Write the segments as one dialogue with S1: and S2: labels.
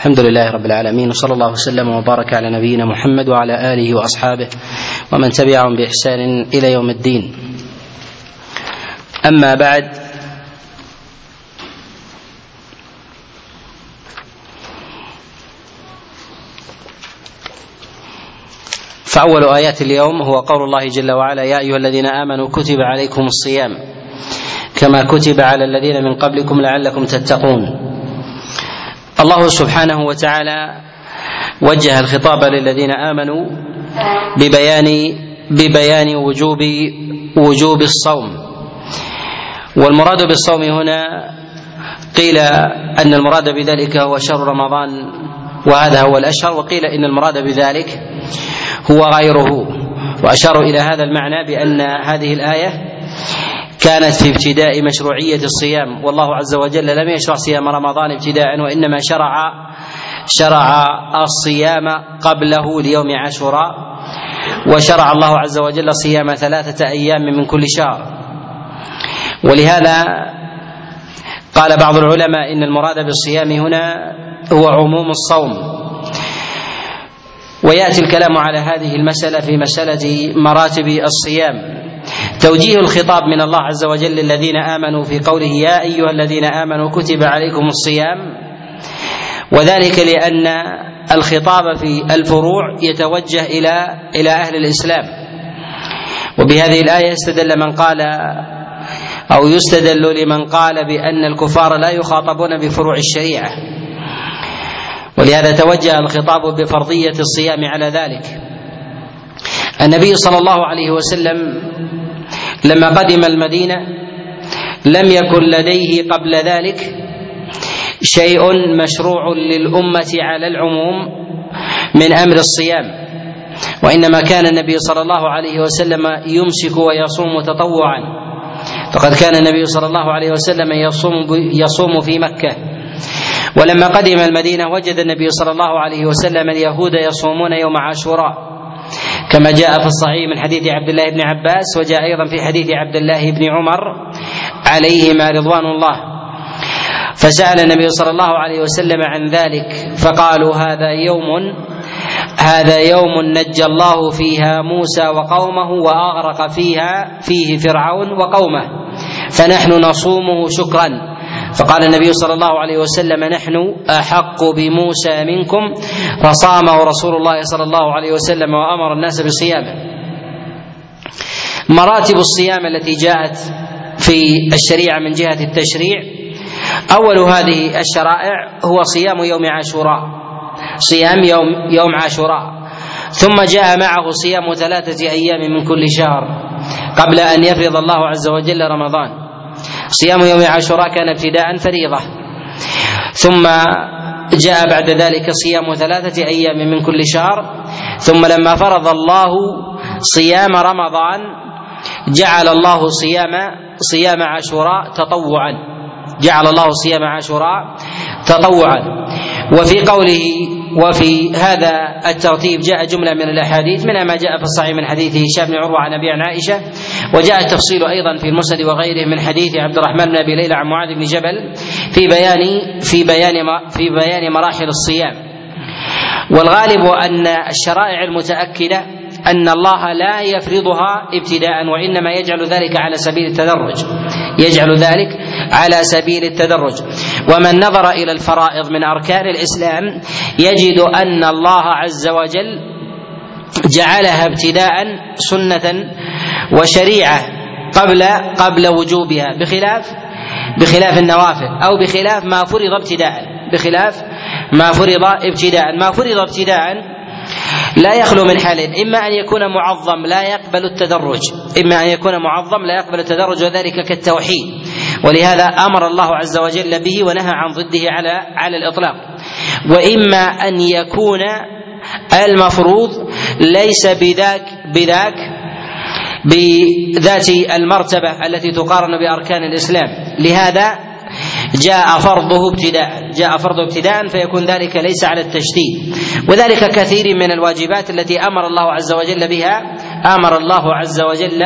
S1: الحمد لله رب العالمين وصلى الله وسلم وبارك على نبينا محمد وعلى آله وأصحابه ومن تبعهم بإحسان إلى يوم الدين. أما بعد فأول آيات اليوم هو قول الله جل وعلا يا أيها الذين آمنوا كتب عليكم الصيام كما كتب على الذين من قبلكم لعلكم تتقون الله سبحانه وتعالى وجه الخطاب للذين آمنوا ببيان ببيان وجوب وجوب الصوم. والمراد بالصوم هنا قيل أن المراد بذلك هو شهر رمضان وهذا هو الأشهر وقيل إن المراد بذلك هو غيره. واشاروا إلى هذا المعنى بأن هذه الآية كانت في ابتداء مشروعية الصيام. والله عز وجل لم يشرع صيام رمضان ابتداء وإنما شرع شرع الصيام قبله ليوم عاشوراء. وشرع الله عز وجل صيام ثلاثة أيام من كل شهر. ولهذا قال بعض العلماء إن المراد بالصيام هنا هو عموم الصوم. ويأتي الكلام على هذه المسألة في مسألة مراتب الصيام. توجيه الخطاب من الله عز وجل للذين آمنوا في قوله يا أيها الذين آمنوا كتب عليكم الصيام. وذلك لأن الخطاب في الفروع يتوجه إلى إلى أهل الإسلام. وبهذه الآية استدل من قال أو يستدل لمن قال بأن الكفار لا يخاطبون بفروع الشريعة. ولهذا توجه الخطاب بفرضية الصيام على ذلك. النبي صلى الله عليه وسلم لما قدم المدينة لم يكن لديه قبل ذلك شيء مشروع للأمة على العموم من أمر الصيام وإنما كان النبي صلى الله عليه وسلم يمسك ويصوم تطوعا فقد كان النبي صلى الله عليه وسلم يصوم يصوم في مكة. ولما قدم المدينة وجد النبي صلى الله عليه وسلم اليهود يصومون يوم عاشوراء. كما جاء في الصحيح من حديث عبد الله بن عباس وجاء أيضا في حديث عبد الله بن عمر عليهما رضوان الله. فسأل النبي صلى الله عليه وسلم عن ذلك فقالوا هذا يوم هذا يوم نجى الله فيها موسى وقومه وأغرق فيها فيه فرعون وقومه. فنحن نصومه شكرا. فقال النبي صلى الله عليه وسلم نحن أحق بموسى منكم. فصامه رسول الله صلى الله عليه وسلم وأمر الناس بصيامه مراتب الصيام التي جاءت في الشريعة من جهة التشريع أول هذه الشرائع هو صيام يوم عاشوراء. صيام يوم يوم عاشوراء. ثم جاء معه صيام ثلاثة أيام من كل شهر قبل أن يفرض الله عز وجل رمضان. صيام يوم عاشوراء كان ابتداء فريضة. ثم جاء بعد ذلك صيام ثلاثة أيام من كل شهر. ثم لما فرض الله صيام رمضان جعل الله صيام صيام عاشوراء تطوعا. جعل الله صيام عاشوراء تطوعا. وفي قوله وفي هذا الترتيب جاء جملة من الأحاديث منها ما جاء في الصحيح من حديث هشام بن عروة عن أبي عن عائشة وجاء التفصيل أيضا في المسند وغيره من حديث عبد الرحمن بن أبي ليلى عن معاذ بن جبل في بيان في بيان في بيان مراحل الصيام. والغالب أن الشرائع المتأكدة أن الله لا يفرضها ابتداء وإنما يجعل ذلك على سبيل التدرج. يجعل ذلك على سبيل التدرج. ومن نظر إلى الفرائض من أركان الإسلام يجد أن الله عز وجل جعلها ابتداء سنة وشريعة قبل قبل وجوبها. بخلاف بخلاف النوافل أو بخلاف ما فرض ابتداء. بخلاف ما فرض ابتداء. ما فرض ابتداء لا يخلو من حالين إما أن يكون معظم لا يقبل التدرج. إما أن يكون معظم لا يقبل التدرج وذلك كالتوحيد. ولهذا أمر الله عز وجل به ونهى عن ضده على على الإطلاق. وإما أن يكون المفروض ليس بذاك بذاك بذات المرتبة التي تقارن بأركان الإسلام. لهذا جاء فرضه ابتداء جاء فرضه ابتداء فيكون ذلك ليس على التشديد. وذلك كثير من الواجبات التي أمر الله عز وجل بها آمر الله عز وجل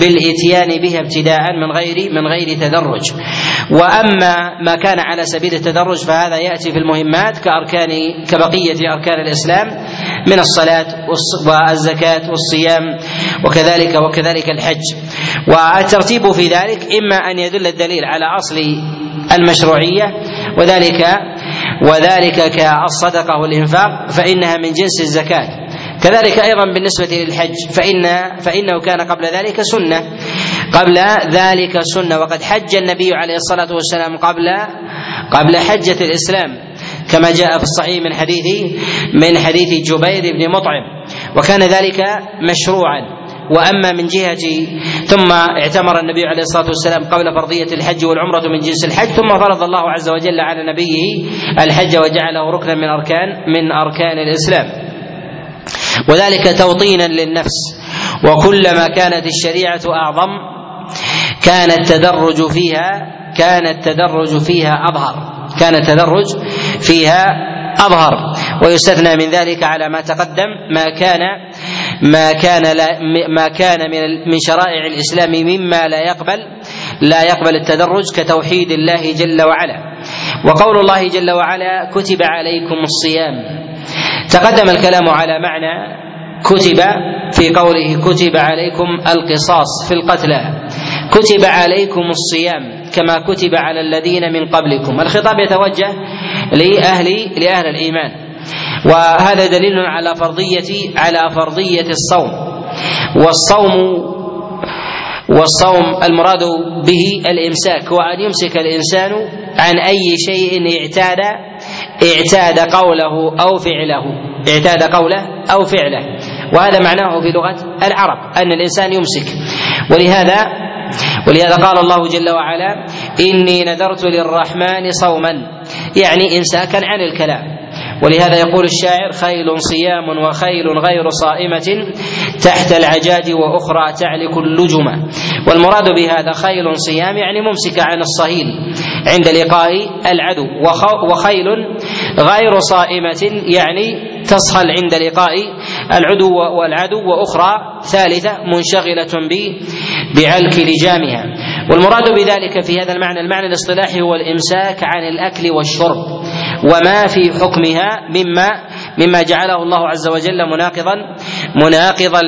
S1: بالإتيان بها ابتداء من غير من غير تدرج. وأما ما كان على سبيل التدرج فهذا يأتي في المهمات كاركان كبقية أركان الإسلام من الصلاة والزكاة والصيام وكذلك وكذلك الحج. والترتيب في ذلك إما أن يدل الدليل على أصل المشروعية وذلك وذلك كالصدقة والإنفاق فإنها من جنس الزكاة. كذلك أيضا بالنسبة للحج فان فإنه كان قبل ذلك سنة. قبل ذلك سنة وقد حج النبي عليه الصلاة والسلام قبل قبل حجة الإسلام كما جاء في الصحيح من حديث من حديث جبير بن مطعم. وكان ذلك مشروعا. وأما من جهه ثم اعتمر النبي عليه الصلاة والسلام قبل فرضية الحج والعمرة من جنس الحج ثم فرض الله عز وجل على نبيه الحج وجعله ركنا من اركان من أركان الإسلام. وذلك توطينا للنفس. وكلما كانت الشريعة أعظم كان التدرج فيها كان التدرج فيها أظهر. كان التدرج فيها أظهر. ويستثنى من ذلك على ما تقدم ما كان ما كان لا ما كان من من شرائع الإسلام مما لا يقبل لا يقبل التدرج كتوحيد الله جل وعلا. وقول الله جل وعلا كتب عليكم الصيام. تقدم الكلام على معنى كتب في قوله كتب عليكم القصاص في القتلى كتب عليكم الصيام كما كتب على الذين من قبلكم. الخطاب يتوجه لأهل لأهل الإيمان. وهذا دليل على فرضية على فرضية الصوم. والصوم والصوم المراد به الإمساك وأن يمسك الإنسان عن أي شيء اعتاد اعتاد قوله أو فعله اعتاد قوله أو فعله. وهذا معناه في لغة العرب أن الإنسان يمسك. ولهذا ولهذا قال الله جل وعلا إني نذرت للرحمن صوما. يعني إمساكا عن الكلام. ولهذا يقول الشاعر خيل صيام وخيل غير صائمة تحت العجاج وأخرى تعلك اللجمة والمراد بهذا خيل صيام يعني ممسكة عن الصهيل عند لقاء العدو. وخيل غير صائمة يعني تصهل عند لقاء العدو والعدو وأخرى ثالثة منشغلة بعلك لجامها. والمراد بذلك في هذا المعنى المعنى الاصطلاحي هو الإمساك عن الأكل والشرب وما في حكمها مما مما جعله الله عز وجل مناقضا مناقضا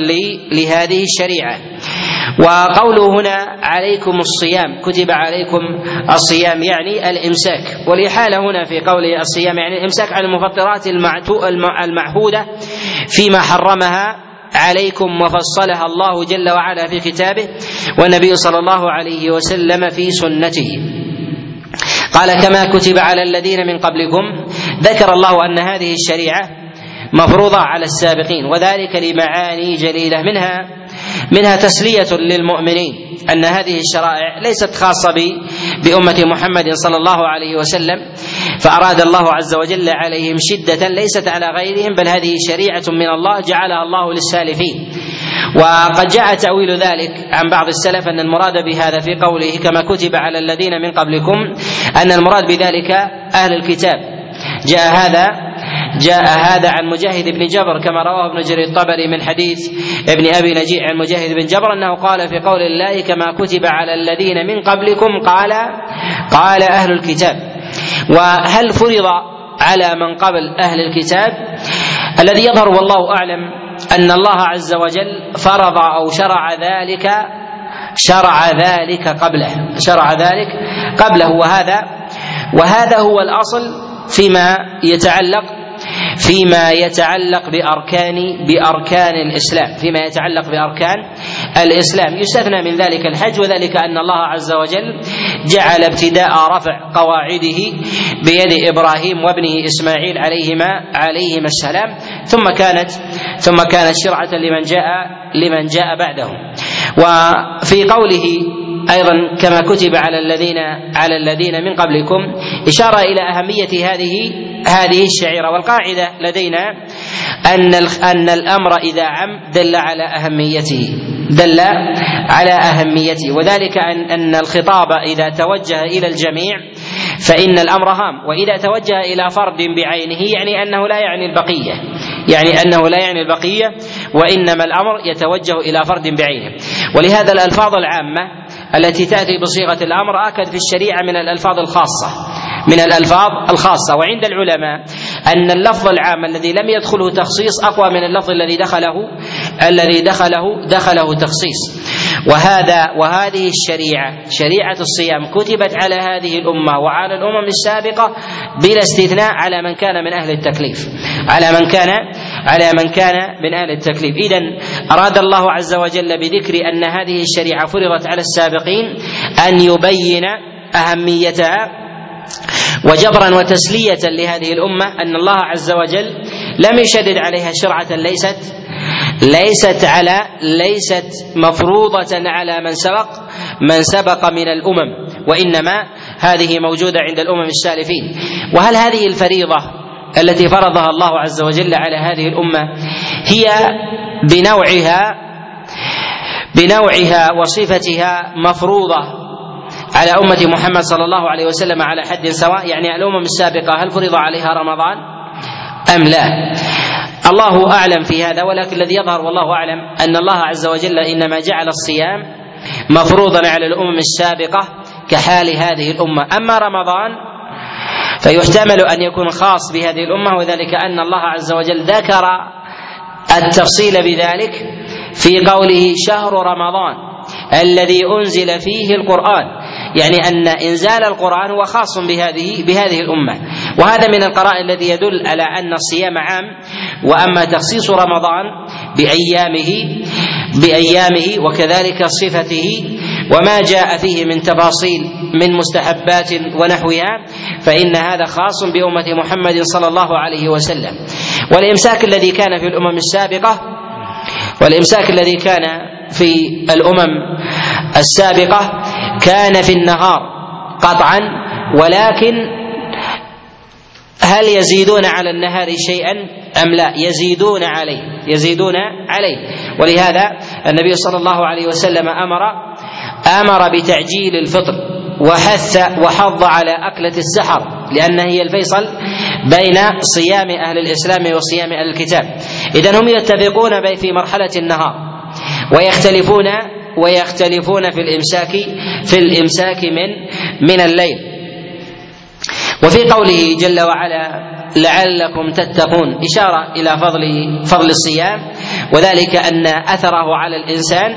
S1: لهذه الشريعة. وقوله هنا عليكم الصيام كتب عليكم الصيام يعني الإمساك. والإحالة هنا في قوله الصيام يعني الامساك عن المفطرات المعهودة فيما حرمها عليكم وفصلها الله جل وعلا في كتابه والنبي صلى الله عليه وسلم في سنته. قال كما كتب على الذين من قبلكم ذكر الله أن هذه الشريعة مفروضة على السابقين وذلك لمعاني جليلة منها منها تسلية للمؤمنين أن هذه الشرائع ليست خاصة بأمة محمد صلى الله عليه وسلم فأراد الله عز وجل عليهم شدة ليست على غيرهم بل هذه شريعة من الله جعلها الله للسالفين. وقد جاء تأويل ذلك عن بعض السلف أن المراد بهذا في قوله كما كتب على الذين من قبلكم أن المراد بذلك أهل الكتاب. جاء هذا جاء هذا عن مجاهد بن جبر كما رواه ابن جرير الطبري من حديث ابن أبي نجيع عن مجاهد بن جبر أنه قال في قول الله كما كتب على الذين من قبلكم قال قال أهل الكتاب. وهل فرض على من قبل أهل الكتاب الذي يظهر والله أعلم أن الله عز وجل فرض أو شرع ذلك شرع ذلك قبله شرع ذلك قبله. وهذا وهذا هو الأصل فيما يتعلق فيما يتعلق بأركان بأركان الإسلام. فيما يتعلق بأركان الإسلام. يستثنى من ذلك الحج وذلك أن الله عز وجل جعل ابتداء رفع قواعده بيد إبراهيم وابنه إسماعيل عليهما عليهما السلام. ثم كانت ثم كانت شرعة لمن جاء لمن جاء بعده. وفي قوله أيضا كما كتب على الذين على الذين من قبلكم إشارة إلى أهمية هذه هذه الشعيرة والقاعدة لدينا أن أن الأمر إذا عم دل على أهميته. دل على أهميته. وذلك ان أن الخطاب إذا توجه إلى الجميع فإن الأمر هام. وإذا توجه إلى فرد بعينه يعني أنه لا يعني البقية. يعني أنه لا يعني البقية وإنما الأمر يتوجه إلى فرد بعينه. ولهذا الألفاظ العامة التي تأتي بصيغة الأمر أكد في الشريعة من الألفاظ الخاصة من الألفاظ الخاصة. وعند العلماء أن اللفظ العام الذي لم يدخله تخصيص أقوى من اللفظ الذي دخله الذي دخله دخله تخصيص. وهذا وهذه الشريعة شريعة الصيام كتبت على هذه الأمة وعلى الأمم السابقة بلا استثناء على من كان من أهل التكليف على من كان على من كان من أهل التكليف. إذا أراد الله عز وجل بذكر أن هذه الشريعة فرضت على السابقين أن يبين أهميتها وجبرا وتسلية لهذه الأمة أن الله عز وجل لم يشدد عليها شرعة ليست ليست على ليست مفروضة على من سبق من سبق من الأمم وإنما هذه موجودة عند الأمم السالفين. وهل هذه الفريضة التي فرضها الله عز وجل على هذه الأمة هي بنوعها بنوعها وصفتها مفروضة على أمة محمد صلى الله عليه وسلم على حد سواء يعني الأمم السابقة هل فرض عليها رمضان؟ أم لا؟ الله أعلم في هذا ولكن الذي يظهر والله أعلم أن الله عز وجل إنما جعل الصيام مفروضا على الأمم السابقة كحال هذه الأمة. أما رمضان فيحتمل أن يكون خاص بهذه الأمة وذلك أن الله عز وجل ذكر التفصيل بذلك في قوله شهر رمضان الذي أنزل فيه القرآن. يعني أن إنزال القرآن هو خاص بهذه بهذه الأمة. وهذا من القرائن الذي يدل على أن الصيام عام وأما تخصيص رمضان بايامه بأيامه وكذلك صفته وما جاء فيه من تفاصيل من مستحبات ونحوها فإن هذا خاص بأمة محمد صلى الله عليه وسلم. والإمساك الذي كان في الأمم السابقة والإمساك الذي كان في الأمم السابقة كان في النهار قطعا ولكن هل يزيدون على النهار شيئا أم لا؟ يزيدون عليه يزيدون عليه. ولهذا النبي صلى الله عليه وسلم أمر أمر بتعجيل الفطر. وحث وحض على أكلة السحر لأن هي الفيصل بين صيام أهل الإسلام وصيام أهل الكتاب. اذا هم يتفقون في مرحلة النهار ويختلفون ويختلفون في الإمساك في الإمساك من من الليل. وفي قوله جل وعلا لعلكم تتقون إشارة إلى فضل فضل الصيام وذلك أن أثره على الإنسان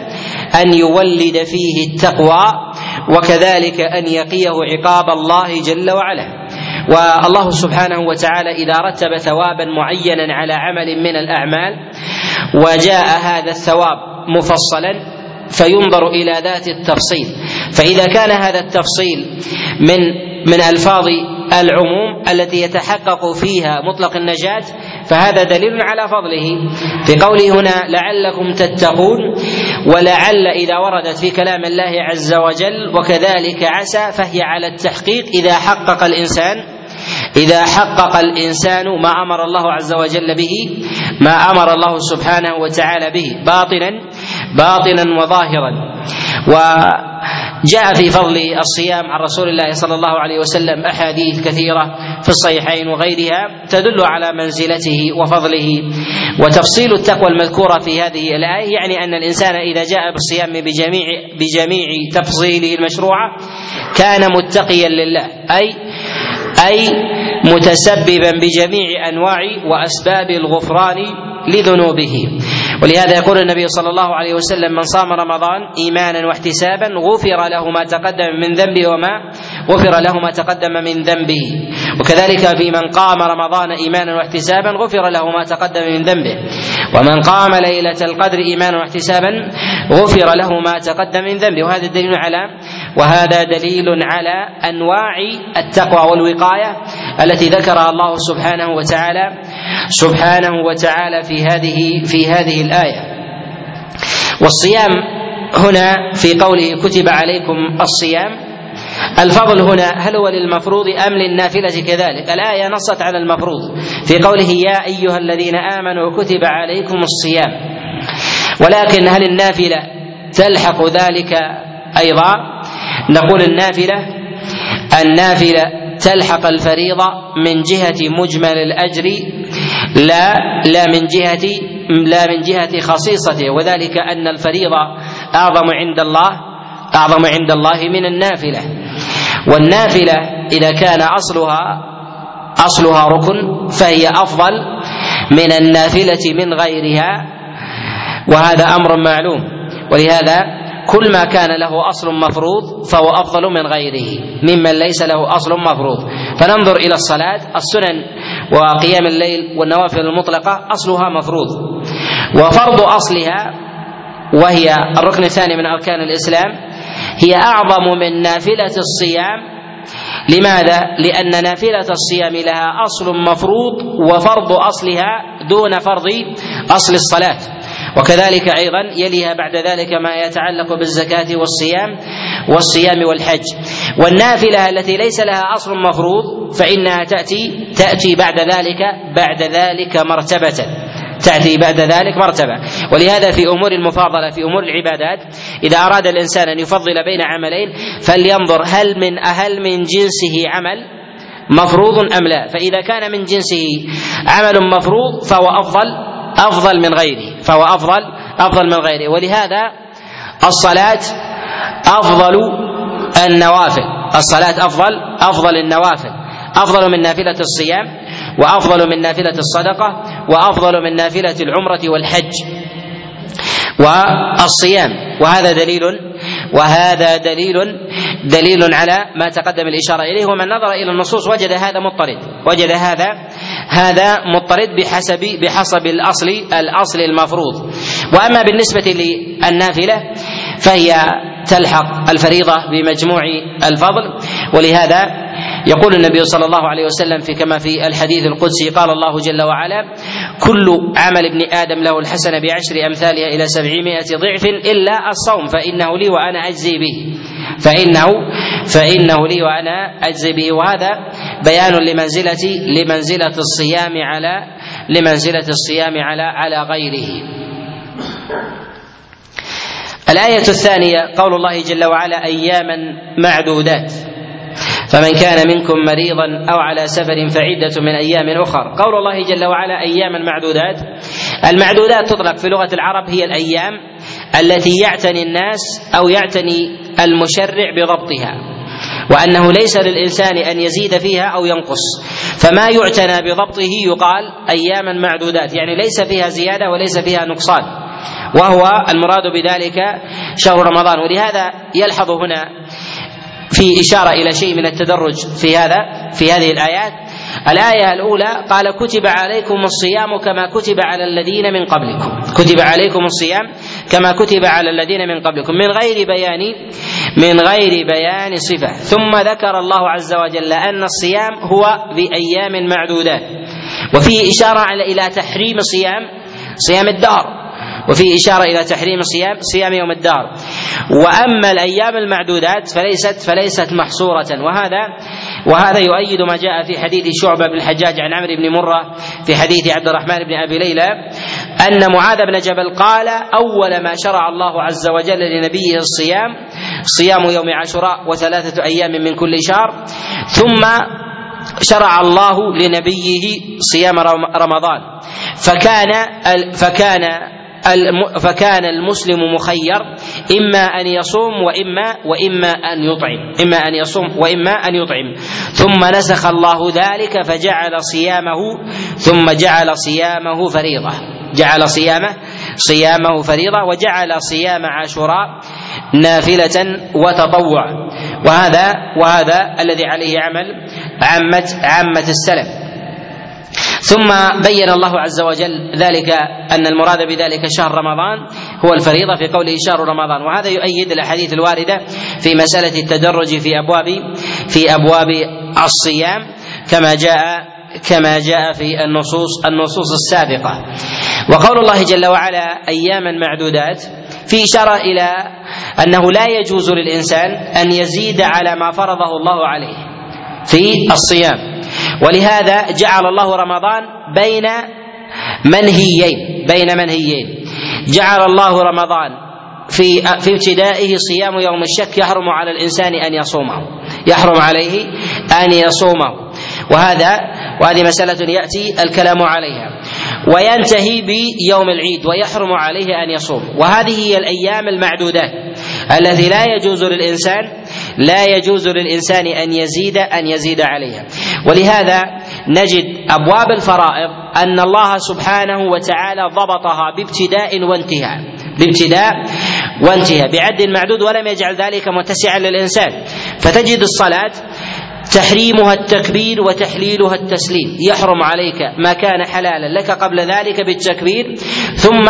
S1: أن يولد فيه التقوى وكذلك أن يقيه عقاب الله جل وعلا. والله سبحانه وتعالى إذا رتب ثوابا معينا على عمل من الأعمال وجاء هذا الثواب مفصلا فينظر إلى ذات التفصيل. فإذا كان هذا التفصيل من من ألفاظ العموم التي يتحقق فيها مطلق النجاة فهذا دليل على فضله. في قوله هنا لعلكم تتقون ولعل إذا وردت في كلام الله عز وجل وكذلك عسى فهي على التحقيق إذا حقق الإنسان إذا حقق الإنسان ما أمر الله عز وجل به ما أمر الله سبحانه وتعالى به باطنا باطنا وظاهرا. وجاء في فضل الصيام عن رسول الله صلى الله عليه وسلم أحاديث كثيرة في الصحيحين وغيرها تدل على منزلته وفضله. وتفصيل التقوى المذكورة في هذه الآية يعني أن الإنسان إذا جاء بالصيام بجميع بجميع تفصيله المشروعة كان متقيا لله أي أي متسببا بجميع أنواع وأسباب الغفران لذنوبه. ولهذا يقول النبي صلى الله عليه وسلم من صام رمضان إيمانا واحتسابا غفر له ما تقدم من ذنبه وما غفر له ما تقدم من ذنبه. وكذلك في من قام رمضان إيمانا واحتسابا غفر له ما تقدم من ذنبه. ومن قام ليلة القدر إيمانا واحتسابا غفر له ما تقدم من ذنبه. وهذا دليل على وهذا دليل على أنواع التقوى والوقاية التي ذكرها الله سبحانه وتعالى سبحانه وتعالى في هذه في هذه الآية والصيام هنا في قوله كتب عليكم الصيام الفضل هنا هل هو للمفروض أم للنافلة كذلك؟ الآية نصت على المفروض في قوله يا أيها الذين آمنوا كتب عليكم الصيام ولكن هل النافلة تلحق ذلك أيضا؟ نقول النافله النافلة تلحق الفريضة من جهة مجمل الأجر لا لا من جهة لا من جهة خصيصته. وذلك أن الفريضة أعظم عند الله أعظم عند الله من النافلة. والنافلة إذا كان أصلها أصلها ركن فهي أفضل من النافلة من غيرها وهذا أمر معلوم. ولهذا كل ما كان له أصل مفروض فهو أفضل من غيره ممن ليس له أصل مفروض. فننظر إلى الصلاة السنن وقيام الليل والنوافل المطلقة أصلها مفروض. وفرض أصلها وهي الركن الثاني من أركان الإسلام هي أعظم من نافلة الصيام. لماذا؟ لأن نافلة الصيام لها أصل مفروض وفرض أصلها دون فرض أصل الصلاة. وكذلك أيضا يليها بعد ذلك ما يتعلق بالزكاة والصيام والصيام والحج. والنافلة التي ليس لها أصل مفروض فإنها تأتي تأتي بعد ذلك بعد ذلك مرتبة. تأتي بعد ذلك مرتبة. ولهذا في أمور المفاضلة في أمور العبادات إذا أراد الإنسان أن يفضل بين عملين فلينظر هل من هل من جنسه عمل مفروض أم لا. فإذا كان من جنسه عمل مفروض فهو أفضل أفضل من غيره فهو أفضل أفضل من غيره. ولهذا الصلاة أفضل النوافل. الصلاة أفضل أفضل النوافل. أفضل من نافلة الصيام وأفضل من نافلة الصدقة وأفضل من نافلة العمرة والحج والصيام. وهذا دليل وهذا دليل دليل على ما تقدم الإشارة إليه. ومن نظر إلى النصوص وجد هذا مضطرد. وجد هذا هذا مضطرد بحسب بحسب الأصل الأصل المفروض. وأما بالنسبة للنافلة فهي تلحق الفريضة بمجموع الفضل ولهذا يقول النبي صلى الله عليه وسلم في كما في الحديث القدسي قال الله جل وعلا كل عمل ابن آدم له الحسنة بعشر أمثالها إلى سبعمائة ضعف إلا الصوم فإنه لي وأنا أجزي به. فإنه فإنه لي وأنا أجزي به. وهذا بيان لمنزلة لمنزلة الصيام على لمنزلة الصيام على على غيره. الآية الثانية قول الله جل وعلا أياما معدودات. فمن كان منكم مريضا أو على سفر فعدة من أيام أخر. قول الله جل وعلا اياما معدودات المعدودات تطلق في لغة العرب هي الأيام التي يعتني الناس أو يعتني المشرع بضبطها وأنه ليس للإنسان أن يزيد فيها أو ينقص. فما يعتنى بضبطه يقال اياما معدودات يعني ليس فيها زيادة وليس فيها نقصان. وهو المراد بذلك شهر رمضان. ولهذا يلحظ هنا في إشارة إلى شيء من التدرج في هذا في هذه الآيات. الآية الأولى قال كتب عليكم الصيام كما كتب على الذين من قبلكم. كتب عليكم الصيام كما كتب على الذين من قبلكم من غير بيان من غير بيان صفة. ثم ذكر الله عز وجل أن الصيام هو بأيام معدودات. وفيه إشارة إلى تحريم صيام صيام الدار وفيه إشارة إلى تحريم صيام صيام يوم الدار. وأما الأيام المعدودات فليست فليست محصورة. وهذا وهذا يؤيد ما جاء في حديث شعبة بن الحجاج عن عمرو بن مرة في حديث عبد الرحمن بن أبي ليلى أن معاذ بن جبل قال أول ما شرع الله عز وجل لنبيه الصيام صيام يوم عاشوراء وثلاثة أيام من كل شهر ثم شرع الله لنبيه صيام رمضان. فكان فكان فكان المسلم مخير إما أن يصوم واما وإما أن يطعم. إما أن يصوم وإما أن يطعم. ثم نسخ الله ذلك فجعل صيامه ثم جعل صيامه فريضة. جعل صيامه صيامه فريضة وجعل صيام عاشوراء نافلة وتطوع. وهذا وهذا الذي عليه عمل عامه عامة السلف. ثم بين الله عز وجل ذلك أن المراد بذلك شهر رمضان هو الفريضة في قوله شهر رمضان. وهذا يؤيد الأحاديث الواردة في مسألة التدرج في أبواب في أبواب الصيام كما جاء كما جاء في النصوص النصوص السابقة. وقول الله جل وعلا أياما معدودات في إشارة إلى أنه لا يجوز للإنسان أن يزيد على ما فرضه الله عليه في الصيام. ولهذا جعل الله رمضان بين منهيين بين منهيين. جعل الله رمضان في في ابتدائه صيام يوم الشك يحرم على الإنسان أن يصومه يحرم عليه أن يصومه. وهذا وهذه مسألة يأتي الكلام عليها. وينتهي بيوم العيد ويحرم عليه أن يصوم. وهذه هي الأيام المعدودات التي لا يجوز للإنسان لا يجوز للإنسان أن يزيد أن يزيد عليها. ولهذا نجد أبواب الفرائض أن الله سبحانه وتعالى ضبطها بابتداء وانتهاء. بابتداء وانتهاء. بعد معدود ولم يجعل ذلك متسعا للإنسان. فتجد الصلاة تحريمها التكبير وتحليلها التسليم. يحرم عليك ما كان حلالا لك قبل ذلك بالتكبير ثم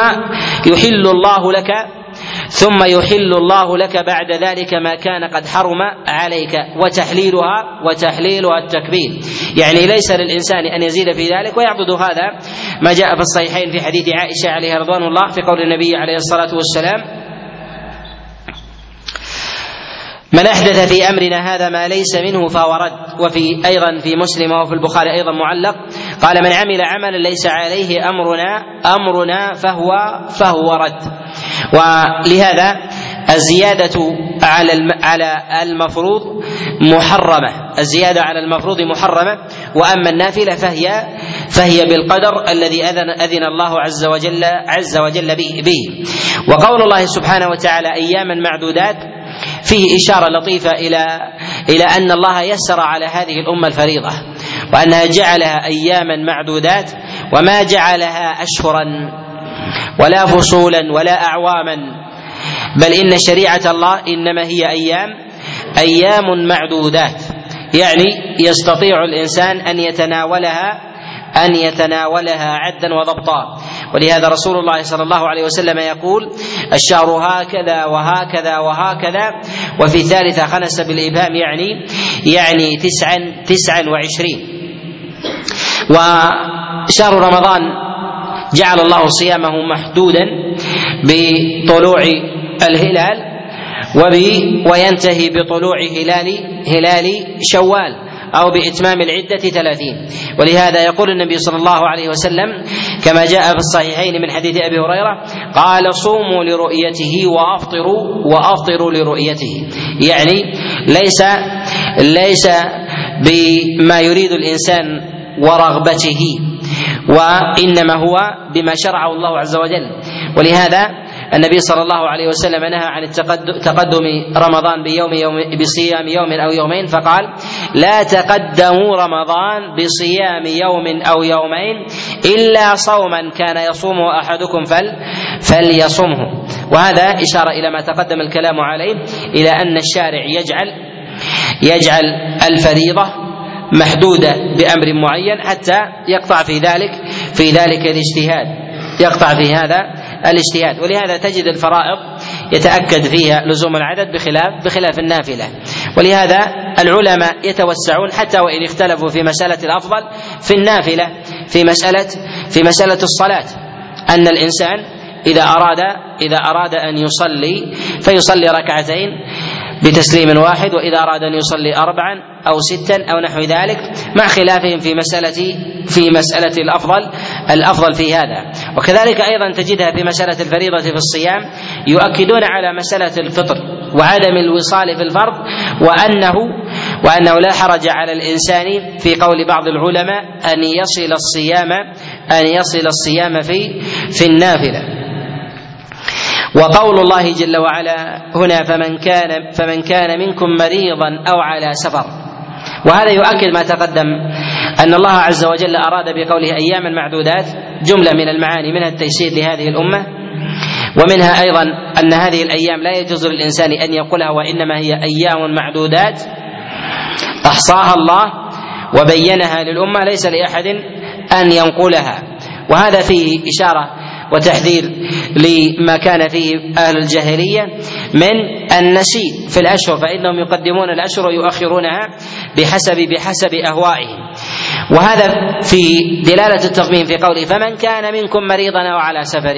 S1: يحل الله لك ثم يحل الله لك بعد ذلك ما كان قد حرم عليك وتحليلها وتحليلها التكبير. يعني ليس للإنسان أن يزيد في ذلك ويعبد هذا ما جاء في الصحيحين في حديث عائشة عليها رضوان الله في قول النبي عليه الصلاة والسلام من أحدث في أمرنا هذا ما ليس منه فهو رد وفي أيضا في مسلم وفي البخاري أيضا معلق قال من عمل عملا ليس عليه أمرنا أمرنا فهو فهو رد. ولهذا الزيادة على على المفروض محرمة، الزيادة على المفروض محرمة، وأما النافلة فهي فهي بالقدر الذي أذن أذن الله عز وجل عز وجل به، وقول الله سبحانه وتعالى أياما معدودات فيه إشارة لطيفة إلى إلى أن الله يسر على هذه الأمة الفريضة. وأنها جعلها أياما معدودات وما جعلها أشهرا. ولا فصولا ولا أعواما. بل إن شريعة الله إنما هي أيام أيام معدودات. يعني يستطيع الإنسان أن يتناولها أن يتناولها عدا وضبطا. ولهذا رسول الله صلى الله عليه وسلم يقول الشهر هكذا وهكذا وهكذا. وفي ثالثة خنس بالإبهام يعني يعني تسعا تسعا وعشرين. وشهر رمضان جعل الله صيامه محدودا بطلوع الهلال وينتهي بطلوع هلال هلال شوال أو بإتمام العدة ثلاثين. ولهذا يقول النبي صلى الله عليه وسلم كما جاء في الصحيحين من حديث أبي هريرة قال صوموا لرؤيته وأفطروا وأفطروا لرؤيته. يعني ليس ليس بما يريد الإنسان ورغبته. وإنما هو بما شرعه الله عز وجل. ولهذا النبي صلى الله عليه وسلم نهى عن تقدم رمضان بيوم يوم بصيام يوم أو يومين فقال لا تقدموا رمضان بصيام يوم أو يومين إلا صوما كان يصومه أحدكم فل فليصمه. وهذا إشارة إلى ما تقدم الكلام عليه إلى أن الشارع يجعل يجعل الفريضة محدودة بأمر معين حتى يقطع في ذلك في ذلك الاجتهاد. يقطع في هذا الاجتهاد. ولهذا تجد الفرائض يتأكد فيها لزوم العدد بخلاف بخلاف النافلة. ولهذا العلماء يتوسعون حتى وإن اختلفوا في مسألة الأفضل في النافلة في مسألة في مسألة الصلاة. أن الإنسان إذا أراد إذا أراد أن يصلي فيصلي ركعتين بتسليم واحد وإذا أراد أن يصلي اربعا أو ستا أو نحو ذلك مع خلافهم في مساله في مسألة الافضل الأفضل في هذا. وكذلك أيضا تجدها في مسألة الفريضة في الصيام يؤكدون على مسألة الفطر وعدم الوصال في الفرض وانه وأنه لا حرج على الإنسان في قول بعض العلماء أن يصل الصيام أن يصل الصيام في في النافلة. وقول الله جل وعلا هنا فمن كان فمن كان منكم مريضا أو على سفر. وهذا يؤكد ما تقدم أن الله عز وجل أراد بقوله أياما معدودات جملة من المعاني منها التيسير لهذه الأمة ومنها أيضا أن هذه الأيام لا يجوز للإنسان أن يقولها وإنما هي أيام معدودات أحصاها الله وبينها للأمة ليس لأحد أن ينقلها. وهذا فيه إشارة وتحذير لما كان فيه أهل الجاهلية من النسي في الأشهر فإنهم يقدمون الأشهر ويؤخرونها بحسب بحسب أهوائهم. وهذا في دلالة التقديم في قوله فمن كان منكم مريضا أو على سفر.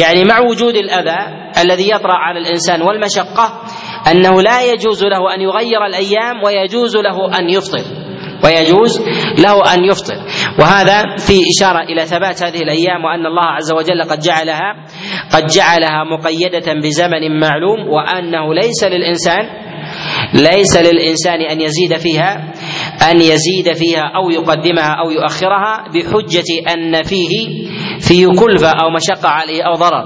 S1: يعني مع وجود الأذى الذي يطرأ على الإنسان والمشقة أنه لا يجوز له أن يغير الأيام ويجوز له أن يفطر. ويجوز له أن يفطر. وهذا في إشارة إلى ثبات هذه الأيام وأن الله عز وجل قد جعلها قد جعلها مقيدة بزمن معلوم وأنه ليس للإنسان ليس للإنسان أن يزيد فيها أن يزيد فيها أو يقدمها أو يؤخرها بحجة أن فيه فيه كلفة أو مشقة عليه أو ضرر.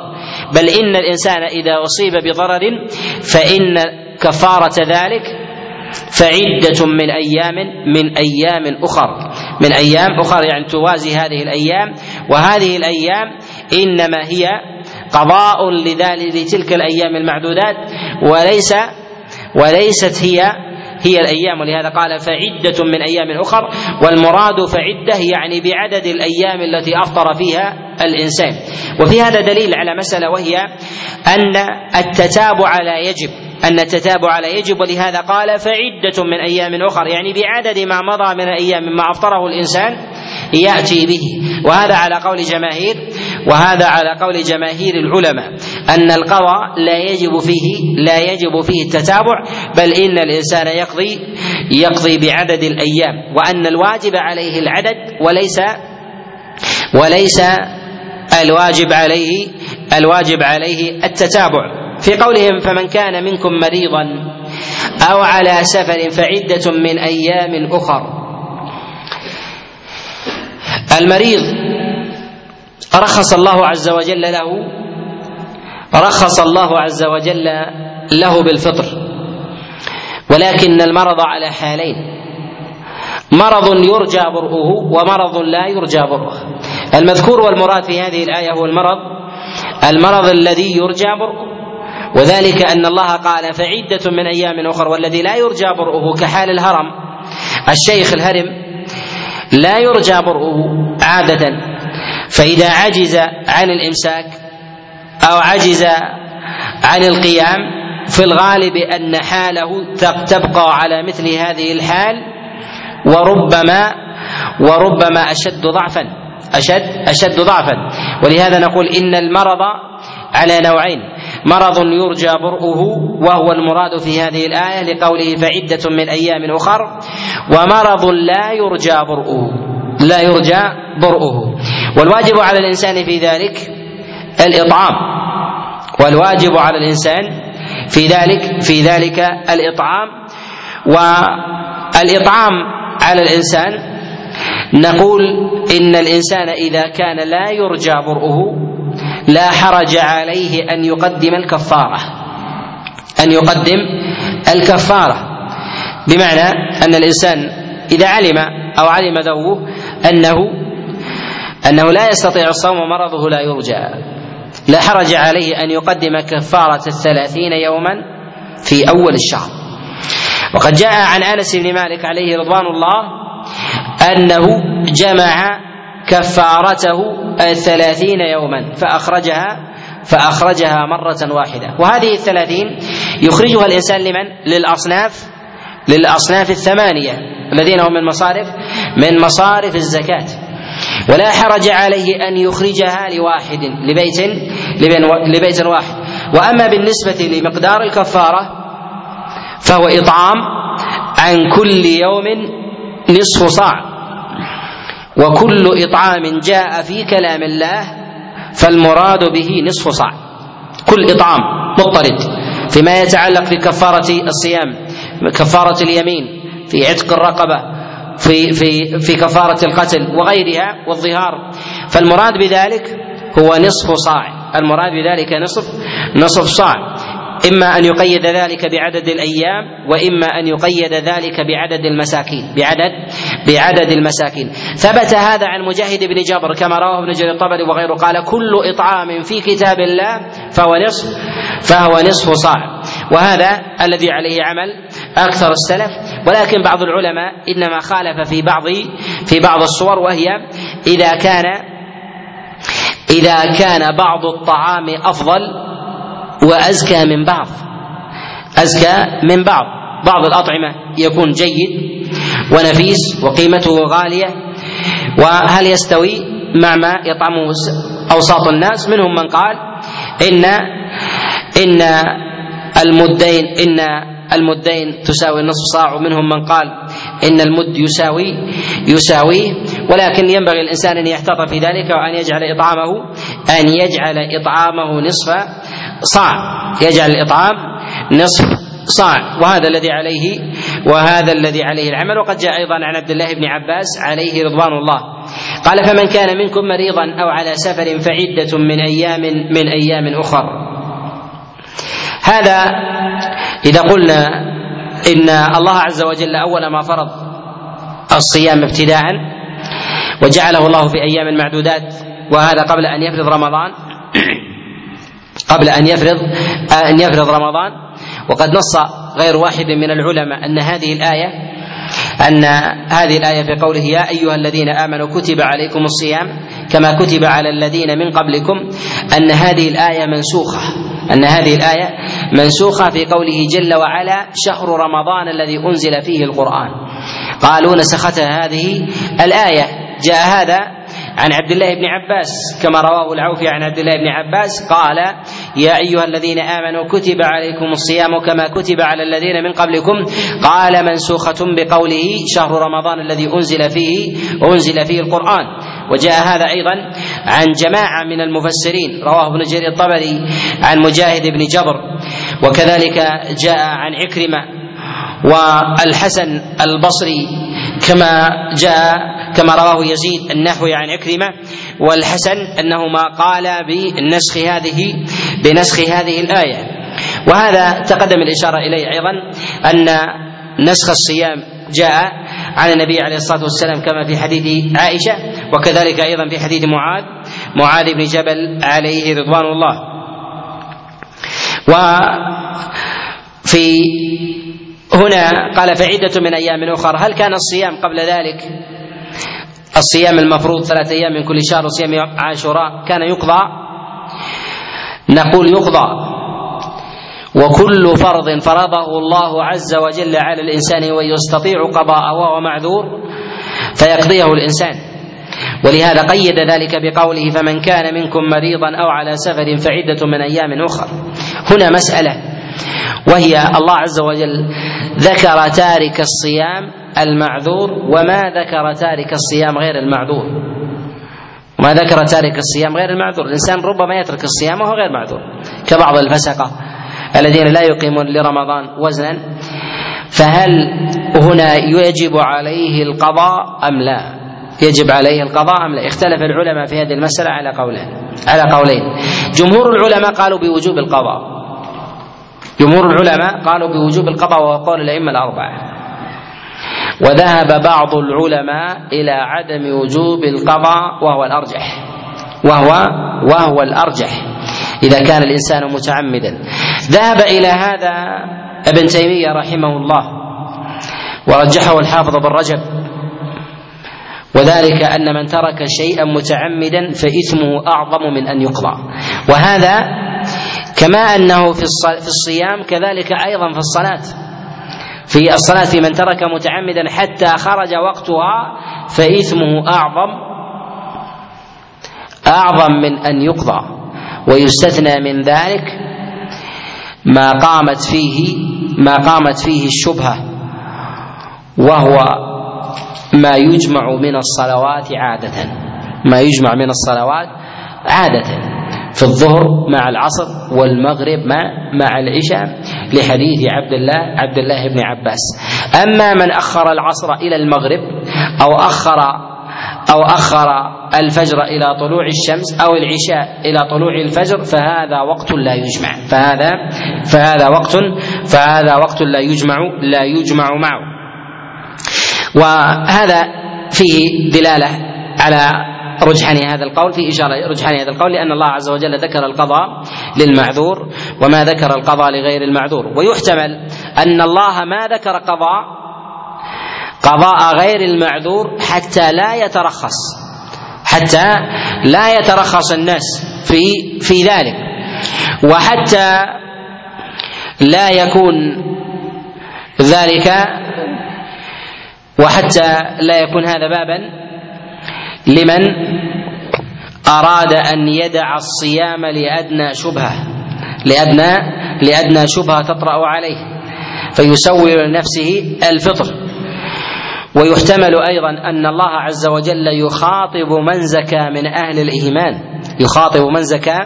S1: بل إن الإنسان إذا أصيب بضرر فإن كفارة ذلك فعدة من أيام من أيام أخر. من أيام أخر يعني توازي هذه الأيام. وهذه الأيام إنما هي قضاء لذلك لتلك الأيام المعدودات. وليس وليست هي هي الأيام. ولهذا قال فعدة من أيام أخر. والمراد فعدة يعني بعدد الأيام التي أفطر فيها الإنسان. وفي هذا دليل على مسألة وهي أن التتابع لا يجب. أن التتابع لا يجب. ولهذا قال فعدة من أيام أخر يعني بعدد ما مضى من الأيام مما أفطره الإنسان يأتي به. وهذا على قول جماهير وهذا على قول جماهير العلماء أن القضاء لا يجب فيه لا يجب فيه التتابع بل إن الإنسان يقضي يقضي بعدد الأيام. وأن الواجب عليه العدد وليس وليس الواجب عليه الواجب عليه التتابع. في قولهم فمن كان منكم مريضا أو على سفر فعدة من أيام أخر المريض رخص الله عز وجل له رخص الله عز وجل له بالفطر. ولكن المرض على حالين. مرض يرجى برؤه ومرض لا يرجى برؤه. المذكور والمراد في هذه الآية هو المرض المرض الذي يرجى برؤه. وذلك أن الله قال فعدة من أيام أخر والذي لا يرجى برؤه كحال الهرم الشيخ الهرم لا يرجى برؤه عادة فإذا عجز عن الإمساك أو عجز عن القيام في الغالب أن حاله تبقى على مثل هذه الحال وربما وربما أشد ضعفا أشد أشد ضعفا. ولهذا نقول إن المرض على نوعين. مرض يرجى برؤه وهو المراد في هذه الآية لقوله فعدة من أيام أخر ومرض لا يرجى برؤه لا يرجى برؤه. والواجب على الإنسان في ذلك الإطعام. والواجب على الإنسان في ذلك في ذلك الإطعام. والإطعام على الإنسان نقول إن الإنسان إذا كان لا يرجى برؤه لا حرج عليه أن يقدم الكفارة أن يقدم الكفارة. بمعنى أن الإنسان إذا علم أو علم ذوه أنه أنه لا يستطيع الصوم ومرضه لا يرجى. لا حرج عليه أن يقدم كفارة الثلاثين يوما في أول الشهر. وقد جاء عن أنس بن مالك عليه رضوان الله أنه جمع كفارته الثلاثين يوما فأخرجها فأخرجها مرة واحدة. وهذه الثلاثين يخرجها الإنسان لمن؟ للأصناف للأصناف الثمانية الذين هم من مصارف من مصارف الزكاة. ولا حرج عليه أن يخرجها لواحد لبيت لبيت واحد. وأما بالنسبة لمقدار الكفارة فهو إطعام عن كل يوم نصف صاع. وكل إطعام جاء في كلام الله فالمراد به نصف صاع. كل إطعام مضطرد. فيما يتعلق في كفارة الصيام كفارة اليمين في عتق الرقبة في في في كفارة القتل وغيرها والظهار. فالمراد بذلك هو نصف صاع. المراد بذلك نصف نصف صاع. إما أن يقيد ذلك بعدد الأيام وإما أن يقيد ذلك بعدد المساكين بعدد بعدد المساكين. ثبت هذا عن مجاهد بن جبر كما رواه ابن جرير الطبري وغيره قال كل إطعام في كتاب الله فهو نصف فهو نصف صاع. وهذا الذي عليه عمل أكثر السلف ولكن بعض العلماء إنما خالف في بعض في بعض الصور وهي إذا كان إذا كان بعض الطعام أفضل وأزكى من بعض. أزكى من بعض. بعض الأطعمة يكون جيد ونفيس وقيمته غالية. وهل يستوي مع ما يطعمه أوساط الناس؟ منهم من قال إن إن المدين إن المدين تساوي نصف صاع. ومنهم من قال إن المد يساوي يساويه ولكن ينبغي الإنسان أن يحتاط في ذلك وأن يجعل اطعامه أن يجعل إطعامه نصف صاع يجعل الإطعام نصف صاع. وهذا الذي عليه وهذا الذي عليه العمل. وقد جاء أيضا عن عبد الله بن عباس عليه رضوان الله. قال فمن كان منكم مريضا أو على سفر فعدة من أيام من أيام أخر. هذا إذا قلنا إن الله عز وجل أول ما فرض الصيام ابتداء وجعله الله في أيام معدودات وهذا قبل أن يفرض رمضان قبل أن يفرض أن يفرض رمضان. وقد نص غير واحد من العلماء أن هذه الآية أن هذه الآية في قوله يا أيها الذين آمنوا كتب عليكم الصيام كما كتب على الذين من قبلكم أن هذه الآية منسوخة. أن هذه الآية منسوخة في قوله جل وعلا شهر رمضان الذي أنزل فيه القرآن. قالوا نسختها هذه الآية. جاء هذا عن عبد الله بن عباس كما رواه العوفي عن عبد الله بن عباس قال يا أيها الذين آمنوا كتب عليكم الصيام كما كتب على الذين من قبلكم. قال منسوخة بقوله شهر رمضان الذي أنزل فيه أنزل فيه القرآن. وجاء هذا أيضا عن جماعة من المفسرين رواه ابن جرير الطبري عن مجاهد بن جبر وكذلك جاء عن عكرمة والحسن البصري كما جاء كما رواه يزيد النحوي عن عكرمة والحسن أنهما قالا بنسخ هذه بنسخ هذه الآية. وهذا تقدم الإشارة إليه أيضا أن نسخ الصيام جاء عن النبي عليه الصلاة والسلام كما في حديث عائشة وكذلك أيضا في حديث معاذ معاذ بن جبل عليه رضوان الله. وفي هنا قال فعدة من أيام أخرى هل كان الصيام قبل ذلك؟ الصيام المفروض ثلاثة أيام من كل شهر وصيام عاشوراء كان يقضى؟ نقول يقضى. وكل فرض فرضه الله عز وجل على الإنسان ويستطيع قضاءه وهو معذور فيقضيه الإنسان. ولهذا قيد ذلك بقوله فمن كان منكم مريضا أو على سفر فعدة من أيام أخر هنا مسألة وهي الله عز وجل ذكر تارك الصيام المعذور وما ذكر تارك الصيام غير المعذور. ما ذكر تارك الصيام غير المعذور. الإنسان ربما يترك الصيام وهو غير معذور. كبعض الفسقة الذين لا يقيمون لرمضان وزنا فهل هنا يجب عليه القضاء أم لا؟ يجب عليه القضاء أم لا؟ اختلف العلماء في هذه المسألة على قولين على قولين. جمهور العلماء قالوا بوجوب القضاء. جمهور العلماء قالوا بوجوب القضاء وهو قول الأئمة الأربعة. وذهب بعض العلماء إلى عدم وجوب القضاء وهو الأرجح. وهو وهو الأرجح. إذا كان الإنسان متعمدا. ذهب إلى هذا ابن تيمية رحمه الله. ورجحه الحافظ بن رجب. وذلك أن من ترك شيئا متعمدا فإثمه أعظم من أن يقضى. وهذا كما أنه في الصيام كذلك أيضا في الصلاة. في الصلاة في من ترك متعمدا حتى خرج وقتها فإثمه أعظم أعظم من أن يقضى. ويستثنى من ذلك ما قامت فيه ما قامت فيه الشبهة وهو ما يجمع من الصلوات عادة. ما يجمع من الصلوات عادة. في الظهر مع العصر والمغرب مع مع العشاء لحديث عبد الله عبد الله بن عباس. أما من أخر العصر إلى المغرب أو أخر أو أخر الفجر إلى طلوع الشمس أو العشاء إلى طلوع الفجر فهذا وقت لا يجمع. فهذا فهذا وقت فهذا وقت لا يجمع لا يجمع معه. وهذا فيه دلالة على رجحان هذا القول في إشارة رجحان هذا القول لأن الله عز وجل ذكر القضاء للمعذور وما ذكر القضاء لغير المعذور. ويحتمل أن الله ما ذكر قضاء قضاء غير المعذور حتى لا يترخص حتى لا يترخص الناس في في ذلك. وحتى لا يكون ذلك وحتى لا يكون هذا بابا لمن أراد أن يدع الصيام لأدنى شبهة لأدنى لأدنى شبهة تطرأ عليه فيسول لنفسه الفطر. ويحتمل أيضا أن الله عز وجل يخاطب من زكى من أهل الإيمان يخاطب من زكى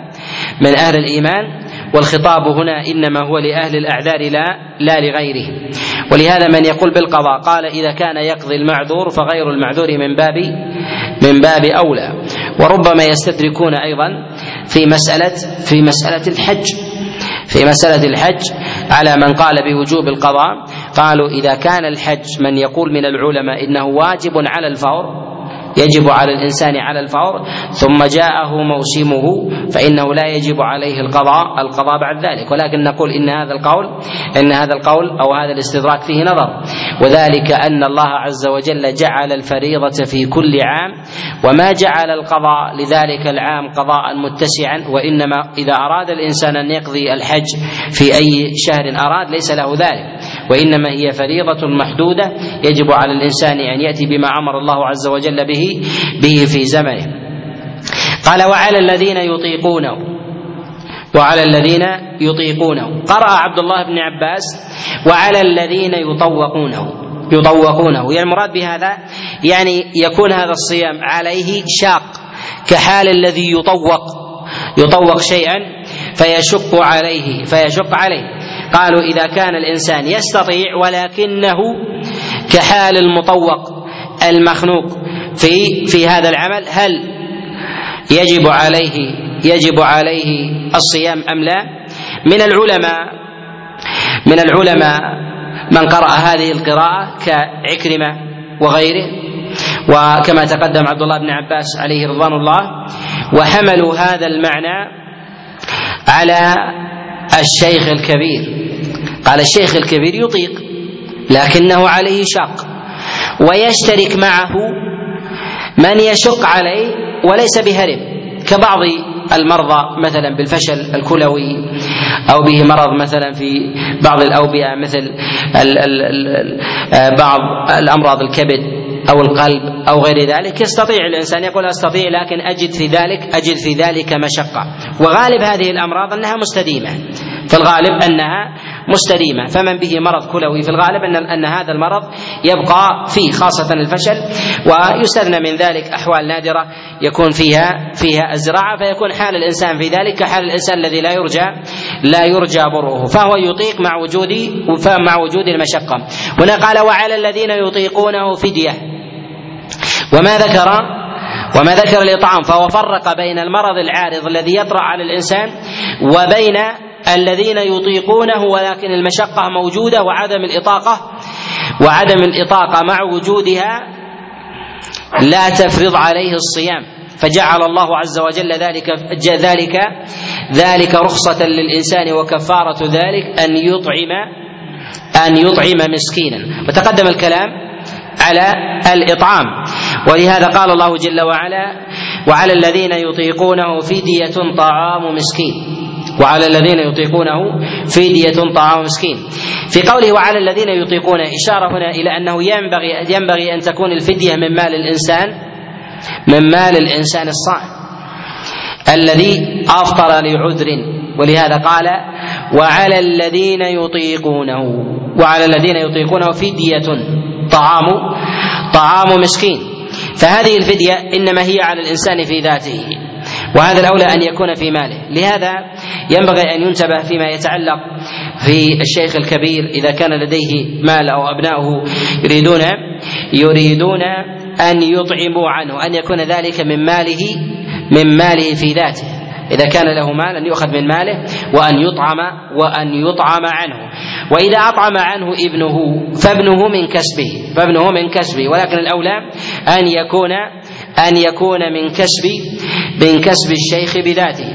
S1: من أهل الإيمان والخطاب هنا إنما هو لأهل الأعذار لا لا لغيره. ولهذا من يقول بالقضاء قال إذا كان يقضي المعذور فغير المعذور من باب من باب أولى. وربما يستدركون أيضا في مسألة في مسألة الحج. في مسألة الحج على من قال بوجوب القضاء قالوا إذا كان الحج من يقول من العلماء إنه واجب على الفور يجب على الإنسان على الفور ثم جاءه موسمه فإنه لا يجب عليه القضاء القضاء بعد ذلك. ولكن نقول إن هذا القول إن هذا القول أو هذا الاستدراك فيه نظر. وذلك أن الله عز وجل جعل الفريضة في كل عام وما جعل القضاء لذلك العام قضاء متسعا وإنما إذا أراد الإنسان أن يقضي الحج في أي شهر أراد ليس له ذلك. وإنما هي فريضة محدودة يجب على الإنسان أن يأتي بما أمر الله عز وجل به به في زمنه. قال وعلى الذين يطيقونه وعلى الذين يطيقونه. قرأ عبد الله بن عباس وعلى الذين يطوقونه. يطوقونه. يعني المراد بهذا يعني يكون هذا الصيام عليه شاق كحال الذي يطوق يطوق شيئا فيشق عليه فيشق عليه. قالوا إذا كان الإنسان يستطيع ولكنه كحال المطوق المخنوق في في هذا العمل هل يجب عليه يجب عليه الصيام أم لا؟ من العلماء من العلماء من قرأ هذه القراءة كعكرمة وغيره وكما تقدم عبد الله بن عباس عليه رضوان الله وحملوا هذا المعنى على الشيخ الكبير قال الشيخ الكبير يطيق لكنه عليه شاق ويشترك معه من يشق عليه وليس بهرم كبعض المرضى مثلا بالفشل الكلوي أو به مرض مثلا في بعض الأوبئة مثل بعض الأمراض الكبد أو القلب أو غير ذلك يستطيع الإنسان يقول أستطيع لكن أجد في ذلك أجد في ذلك مشقة. وغالب هذه الأمراض أنها مستديمة في الغالب أنها مستديمه فمن به مرض كلوي في الغالب ان أن هذا المرض يبقى فيه خاصة الفشل ويستثنى من ذلك أحوال نادرة يكون فيها فيها الزراعه فيكون حال الإنسان في ذلك كحال الإنسان الذي لا يرجى لا يرجى بره فهو يطيق مع وجود مع وجود المشقة. هنا قال وعلى الذين يطيقونه فدية. وما ذكر وما ذكر الإطعام فهو فرق بين المرض العارض الذي يطرأ على الإنسان وبين الذين يطيقونه ولكن المشقة موجودة وعدم الإطاقة وعدم الإطاقة مع وجودها لا تفرض عليه الصيام. فجعل الله عز وجل ذلك ذلك ذلك رخصة للإنسان وكفارة ذلك أن يطعم أن يطعم مسكينا. وتقدم الكلام على الإطعام. ولهذا قال الله جل وعلا وعلى الذين يطيقونه فدية طعام مسكين. وعلى الذين يطيقونه فدية طعام مسكين. في قوله وعلى الذين يطيقون إشارة هنا إلى أنه ينبغي ينبغي أن تكون الفدية من مال الإنسان من مال الإنسان الصائم. الذي أفطر لعذر ولهذا قال وعلى الذين يطيقونه وعلى الذين يطيقونه فدية طعام طعام مسكين. فهذه الفدية إنما هي على الإنسان في ذاته. وهذا الأولى أن يكون في ماله. لهذا ينبغي أن ينتبه فيما يتعلق في الشيخ الكبير إذا كان لديه مال أو أبناؤه يريدون يريدون أن يطعموا عنه أن يكون ذلك من ماله من ماله في ذاته. إذا كان له مال أن يؤخذ من ماله وأن يطعم وأن يطعم عنه. وإذا أطعم عنه ابنه فابنه من كسبه فابنه من كسبه. ولكن الأولى أن يكون أن يكون من كسب من كسب الشيخ بذاته.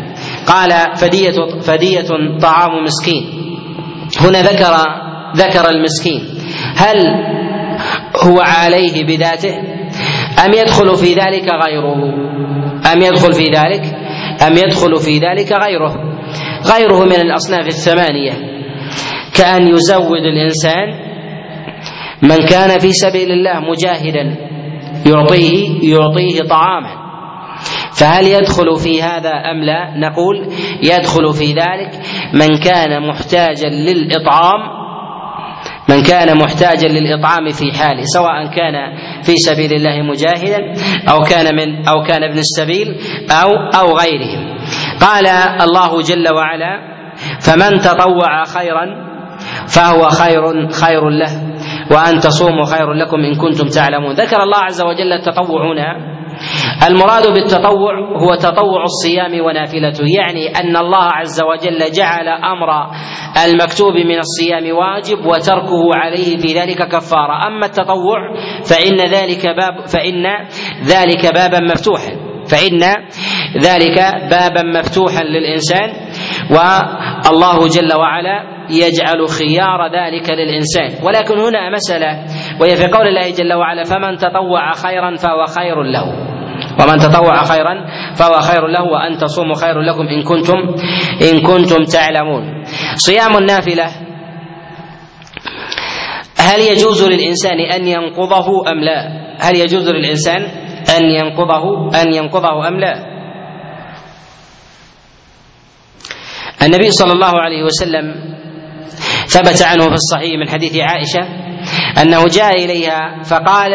S1: قال فدية فدية طعام مسكين. هنا ذكر ذكر المسكين. هل هو عليه بذاته؟ أم يدخل في ذلك غيره؟ أم يدخل في ذلك؟ أم يدخل في ذلك غيره؟ غيره من الأصناف الثمانية. كأن يزود الإنسان من كان في سبيل الله مجاهدا. يعطيه يعطيه طعاما فهل يدخل في هذا أم لا؟ نقول يدخل في ذلك من كان محتاجا للإطعام من كان محتاجا للإطعام في حاله سواء كان في سبيل الله مجاهدا أو كان من أو كان ابن السبيل أو أو غيرهم. قال الله جل وعلا فمن تطوع خيرا فهو خير خير له. وأن تصوموا خير لكم إن كنتم تعلمون. ذكر الله عز وجل التطوع هنا المراد بالتطوع هو تطوع الصيام ونافلته يعني أن الله عز وجل جعل أمر المكتوب من الصيام واجب وتركه عليه في ذلك كفارة. أما التطوع فإن ذلك باب فإن ذلك بابا مفتوحا. فإن ذلك بابا مفتوحا للإنسان. والله جل وعلا يجعل خيار ذلك للإنسان ولكن هنا مسألة وهي في قول الله جل وعلا فمن تطوع خيرا فهو خير له ومن تطوع خيرا فهو خير له وأن تصوموا خير لكم إن كنتم إن كنتم تعلمون صيام النافلة هل يجوز للإنسان أن ينقضه أم لا؟ هل يجوز للإنسان أن ينقضه أن ينقضه أم لا؟ النبي صلى الله عليه وسلم ثبت عنه في الصحيح من حديث عائشة أنه جاء إليها فقال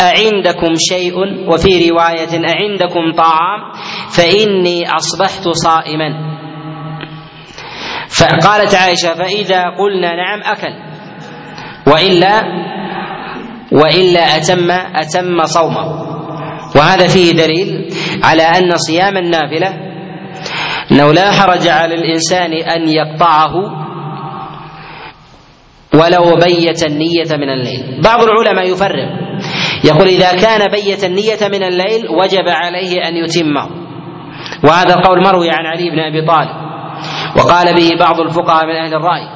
S1: أعندكم شيء وفي رواية أعندكم طعام فإني أصبحت صائما. فقالت عائشة فإذا قلنا نعم أكل. وإلا وإلا أتم أتم صومه. وهذا فيه دليل على أن صيام النافلة أنه لا حرج على الإنسان أن يقطعه ولو بيت النية من الليل. بعض العلماء يفرق. يقول إذا كان بيت النية من الليل وجب عليه أن يتمه وهذا القول مروي عن علي بن أبي طالب. وقال به بعض الفقهاء من أهل الرأي.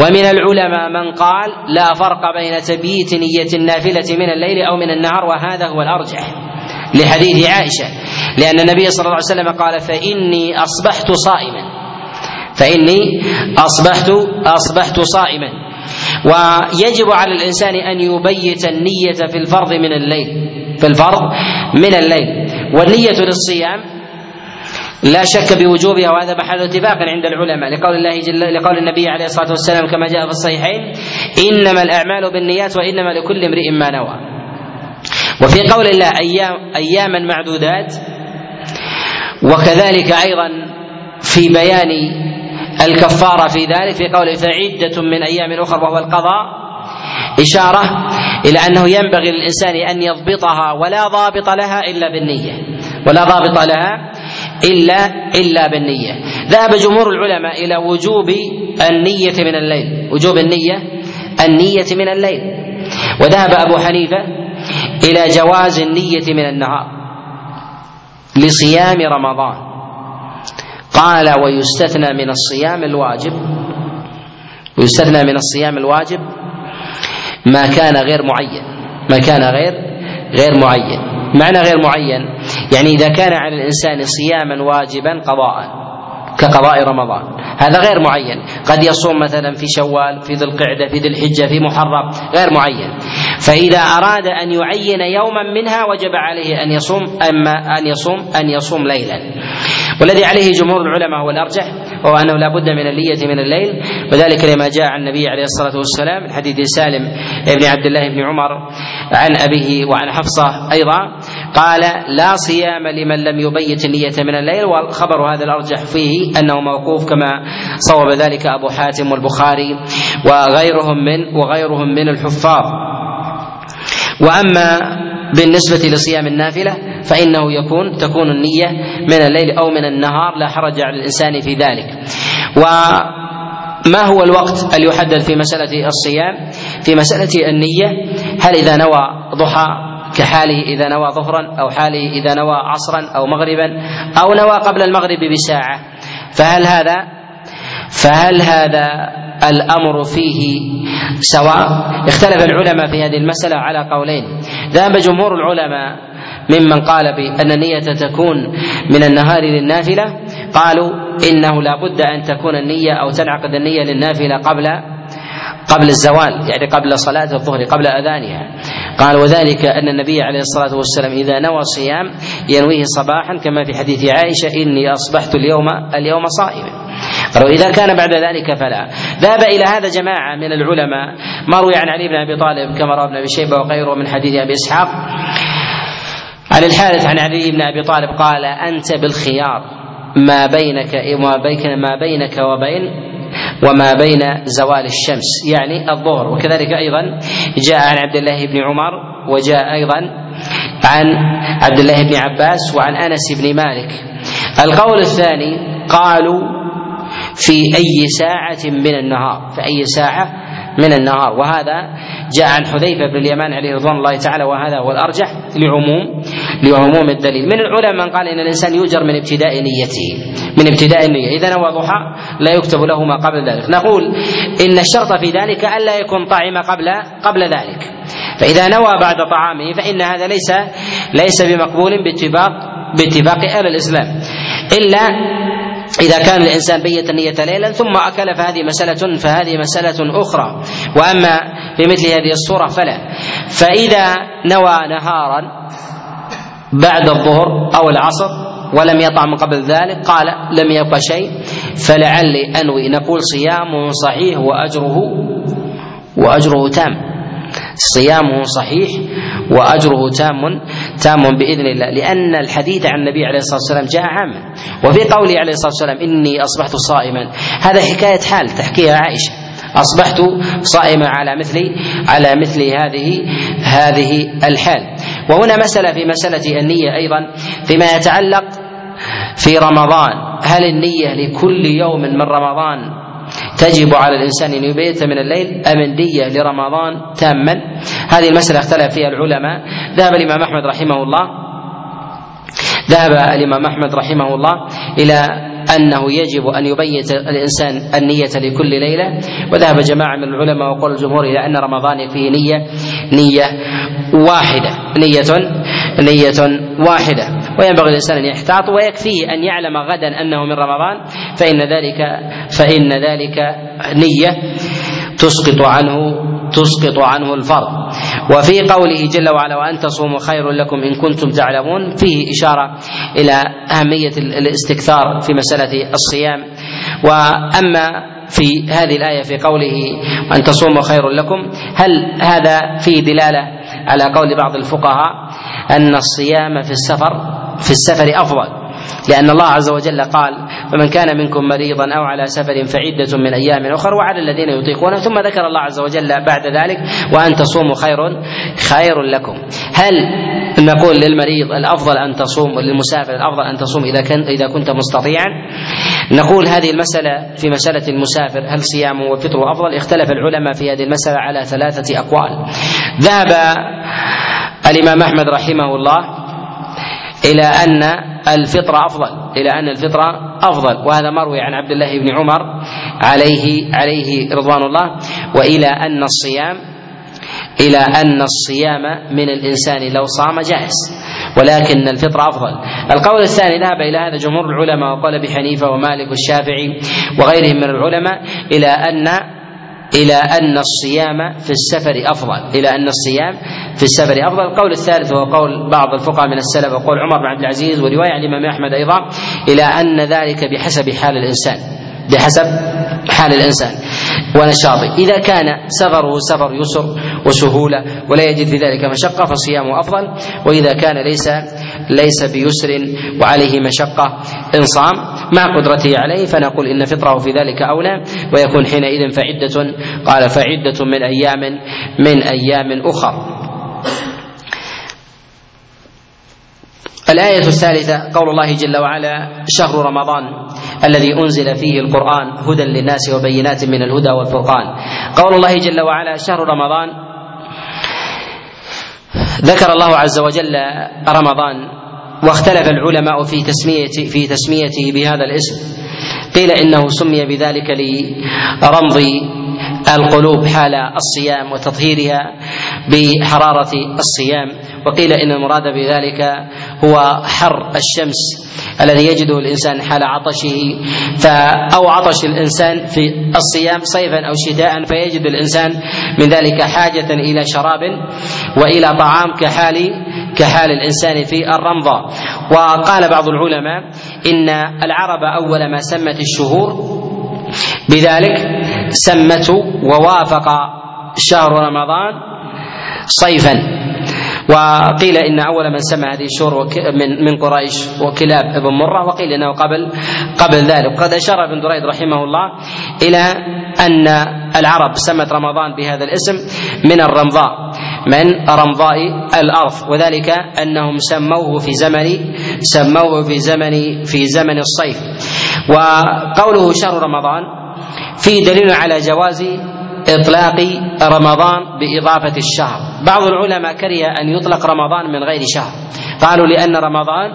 S1: ومن العلماء من قال لا فرق بين تبييت نية النافلة من الليل أو من النهار وهذا هو الأرجح لحديث عائشة. لأن النبي صلى الله عليه وسلم قال فإني أصبحت صائما. فإني أصبحت أصبحت صائما. ويجب على الإنسان أن يبيت النية في الفرض من الليل في الفرض من الليل. والنية للصيام لا شك بوجوبها وهذا محل اتفاق عند العلماء. لقول الله جل لقول النبي عليه الصلاة والسلام كما جاء في الصحيحين إنما الأعمال بالنيات وإنما لكل امرئ ما نوى. وفي قول الله أيام أياما معدودات. وكذلك أيضا في بيان الكفارة في ذلك في قوله فعدة من أيام أخرى وهو القضاء إشارة إلى أنه ينبغي للإنسان أن يضبطها ولا ضابط لها إلا بالنية. ولا ضابط لها إلا إلا بالنية. ذهب جمهور العلماء إلى وجوب النية من الليل. وجوب النية النية من الليل. وذهب أبو حنيفة إلى جواز النية من النهار لصيام رمضان. قال ويستثنى من الصيام الواجب. ويستثنى من الصيام الواجب ما كان غير معين. ما كان غير غير معين. معنى غير معين يعني إذا كان على الإنسان صياما واجبا قضاء كقضاء رمضان. هذا غير معين. قد يصوم مثلا في شوال في ذي القعدة في ذي الحجة في محرم غير معين. فإذا أراد أن يعين يوما منها وجب عليه أن يصوم أما أن يصوم أن يصوم ليلا. والذي عليه جمهور العلماء هو الأرجح وهو أنه لا بد من النية من الليل. وذلك لما جاء عن النبي عليه الصلاة والسلام من حديث سالم بن عبد الله بن عمر عن أبيه وعن حفصة أيضا قال لا صيام لمن لم يبيت النية من الليل. والخبر هذا الأرجح فيه أنه موقوف كما صوب ذلك أبو حاتم والبخاري وغيرهم من وغيرهم من الحفاظ. وأما بالنسبة لصيام النافلة فإنه يكون تكون النية من الليل أو من النهار لا حرج على الإنسان في ذلك. وما هو الوقت اللي يحدد في مسألة الصيام؟ في مسألة النية هل إذا نوى ضحى كحاله إذا نوى ظهرا أو حاله إذا نوى عصرا أو مغربا أو نوى قبل المغرب بساعة فهل هذا فهل هذا الأمر فيه سواء؟ اختلف العلماء في هذه المسألة على قولين. ذهب جمهور العلماء ممن قال بأن النية تكون من النهار للنافلة قالوا إنه لا بد أن تكون النية أو تنعقد النية للنافلة قبل قبل الزوال يعني قبل صلاة الظهر قبل أذانها. قال وذلك أن النبي عليه الصلاة والسلام إذا نوى الصيام ينويه صباحا كما في حديث عائشة إني أصبحت اليوم اليوم صائما. قالوا إذا كان بعد ذلك فلا. ذهب إلى هذا جماعة من العلماء ما روي عن علي بن أبي طالب كما روى ابن أبي شيبة وغيره من حديث أبي إسحاق. عن الحارث عن علي بن أبي طالب قال أنت بالخيار ما بينك وما بينك ما بينك وبين وما بين زوال الشمس يعني الظهر. وكذلك أيضا جاء عن عبد الله بن عمر وجاء أيضا عن عبد الله بن عباس وعن أنس بن مالك. القول الثاني قالوا في أي ساعة من النهار في أي ساعة من النهار. وهذا جاء عن حذيفة بن اليمان عليه رضوان الله تعالى وهذا هو الأرجح لعموم لعموم الدليل. من العلماء من قال إن الإنسان يؤجر من ابتداء نيته من ابتداء النية. إذا نوى ضحى لا يكتب له ما قبل ذلك. نقول إن الشرط في ذلك الا يكون طعم قبل قبل ذلك. فإذا نوى بعد طعامه فإن هذا ليس ليس بمقبول باتفاق باتفاق أهل الإسلام. إلا إذا كان الإنسان بيت النية ليلا ثم أكل فهذه مسألة فهذه مسألة أخرى. وأما في مثل هذه الصورة فلا. فإذا نوى نهارا بعد الظهر أو العصر ولم يطعم قبل ذلك قال لم يبق شيء فلعلي أنوي. نقول صيامه صحيح وأجره وأجره تام. صيامه صحيح وأجره تام. تام بإذن الله لأن الحديث عن النبي عليه الصلاة والسلام جاء عاما. وفي قوله عليه الصلاة والسلام إني أصبحت صائما. هذا حكاية حال تحكيها عائشة. أصبحت صائما على مثل على مثل هذه هذه الحال. وهنا مسألة في مسألة النية أيضا فيما يتعلق في رمضان. هل النية لكل يوم من رمضان تجب على الإنسان أن يبيت من الليل؟ أم النية لرمضان تاما؟ هذه المسألة اختلف فيها العلماء. ذهب الإمام أحمد رحمه الله. ذهب الإمام أحمد رحمه الله إلى أنه يجب أن يبيت الإنسان النية لكل ليلة. وذهب جماعة من العلماء وقول الجمهور إلى أن رمضان يكفيه نية نية واحدة. نية نية واحدة. وينبغي الإنسان أن يحتاط ويكفيه أن يعلم غدا أنه من رمضان. فإن ذلك فإن ذلك نية تسقط عنه تسقط عنه الفرض. وفي قوله جل وعلا وأن تصوموا خير لكم إن كنتم تعلمون فيه إشارة إلى أهمية الاستكثار في مسألة الصيام. وأما في هذه الآية في قوله ان تصوموا خير لكم هل هذا فيه دلالة على قول بعض الفقهاء أن الصيام في السفر في السفر أفضل؟ لأن الله عز وجل قال فمن كان منكم مريضا أو على سفر فعدة من أيام أخر وعلى الذين يطيقون ثم ذكر الله عز وجل بعد ذلك وأن تصوموا خير خير لكم. هل نقول للمريض الأفضل أن تصوم وللمسافر الأفضل أن تصوم إذا كنت إذا كنت مستطيعا؟ نقول هذه المسألة في مسألة المسافر هل صيامه وفطره أفضل؟ اختلف العلماء في هذه المسألة على ثلاثة أقوال. ذهب الإمام أحمد رحمه الله إلى أن الفطرة أفضل إلى أن الفطرة أفضل. وهذا مروي عن عبد الله بن عمر عليه عليه رضوان الله. وإلى أن الصيام إلى أن الصيام من الإنسان لو صام جائز ولكن الفطرة أفضل. القول الثاني ذهب إلى هذا جمهور العلماء وقال أبي حنيفة ومالك والشافعي وغيرهم من العلماء إلى أن إلى أن الصيام في السفر أفضل. إلى أن الصيام في السفر أفضل. القول الثالث وهو قول بعض الفقهاء من السلف وقول عمر بن عبد العزيز ورواية عن الإمام أحمد أيضا إلى أن ذلك بحسب حال الإنسان. بحسب حال الإنسان ونشاطه إذا كان سفره سفر يسر وسهولة ولا يجد في ذلك مشقة فصيامه أفضل. وإذا كان ليس ليس بيسر وعليه مشقة إن صام مع قدرته عليه فنقول إن فطره في ذلك أولى. ويكون حينئذ فعدة قال فعدة من أيام من أيام أخر. الآية الثالثة قول الله جل وعلا شهر رمضان. الذي أنزل فيه القرآن هدى للناس وبينات من الهدى والفرقان. قول الله جل وعلا شهر رمضان ذكر الله عز وجل رمضان واختلف العلماء في تسمية في تسميته بهذا الاسم. قيل إنه سمي بذلك لرمض القلوب حال الصيام وتطهيرها بحرارة الصيام. وقيل إن المراد بذلك هو حر الشمس الذي يجده الإنسان حال عطشه. أو عطش الإنسان في الصيام صيفا أو شتاء فيجد الإنسان من ذلك حاجة إلى شراب وإلى طعام كحال كحال الإنسان في الرمضة. وقال بعض العلماء إن العرب أول ما سمت الشهور بذلك سمته ووافق شهر رمضان صيفا. وقيل إن أول من سمى هذه الشهور من من قريش وكلاب ابن مرة وقيل إنه قبل قبل ذلك. وقد أشار ابن دريد رحمه الله إلى أن العرب سمت رمضان بهذا الاسم من الرمضاء من رمضاء الأرض. وذلك أنهم سموه في زمن سموه في زمن في زمن الصيف. وقوله شهر رمضان فيه دليل على جواز إطلاق رمضان بإضافة الشهر. بعض العلماء كره أن يطلق رمضان من غير شهر. قالوا لأن رمضان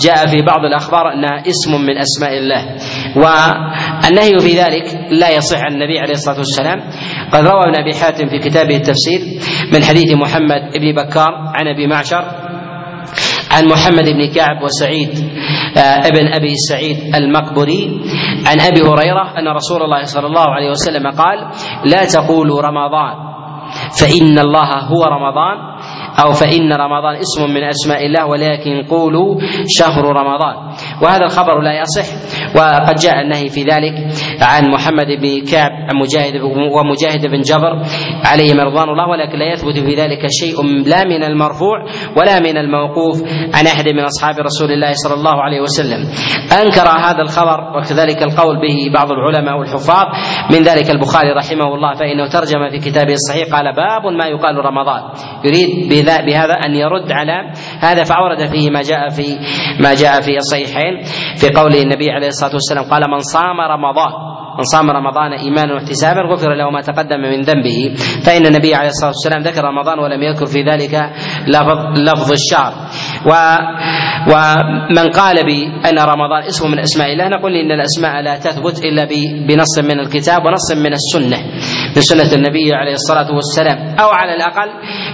S1: جاء في بعض الأخبار انها اسم من أسماء الله. والنهي في ذلك لا يصح. عن النبي عليه الصلاة والسلام قد روى ابن أبي حاتم في كتابه التفسير من حديث محمد بن بكار عن أبي معشر عن محمد بن كعب وسعيد آه، ابن أبي سعيد المقبري عن أبي هريرة أن رسول الله صلى الله عليه وسلم قال لا تقولوا رمضان فإن الله هو رمضان أو فإن رمضان اسم من أسماء الله ولكن قولوا شهر رمضان. وهذا الخبر لا يصح وقد جاء النهي في ذلك عن محمد بن كعب عن مجاهد ومجاهد بن جبر عليهم رضوان الله ولكن لا يثبت في ذلك شيء لا من المرفوع ولا من الموقوف عن أحد من أصحاب رسول الله صلى الله عليه وسلم. أنكر هذا الخبر وكذلك القول به بعض العلماء والحفاظ. من ذلك البخاري رحمه الله فإنه ترجم في كتابه الصحيح قال باب ما يقال رمضان. يريد بهذا أن يرد على هذا فأورد فيه ما جاء في ما جاء في الصحيحين في قول النبي عليه الصلاة والسلام قال من صام رمضان من صام رمضان إيمانا واحتسابا غفر له ما تقدم من ذنبه فإن النبي عليه الصلاة والسلام ذكر رمضان ولم يذكر في ذلك لفظ لفظ الشهر. و ومن قال بان رمضان اسم من أسماء الله نقول إن الأسماء لا تثبت إلا بنص من الكتاب ونص من السنة من سنة النبي عليه الصلاة والسلام أو على الأقل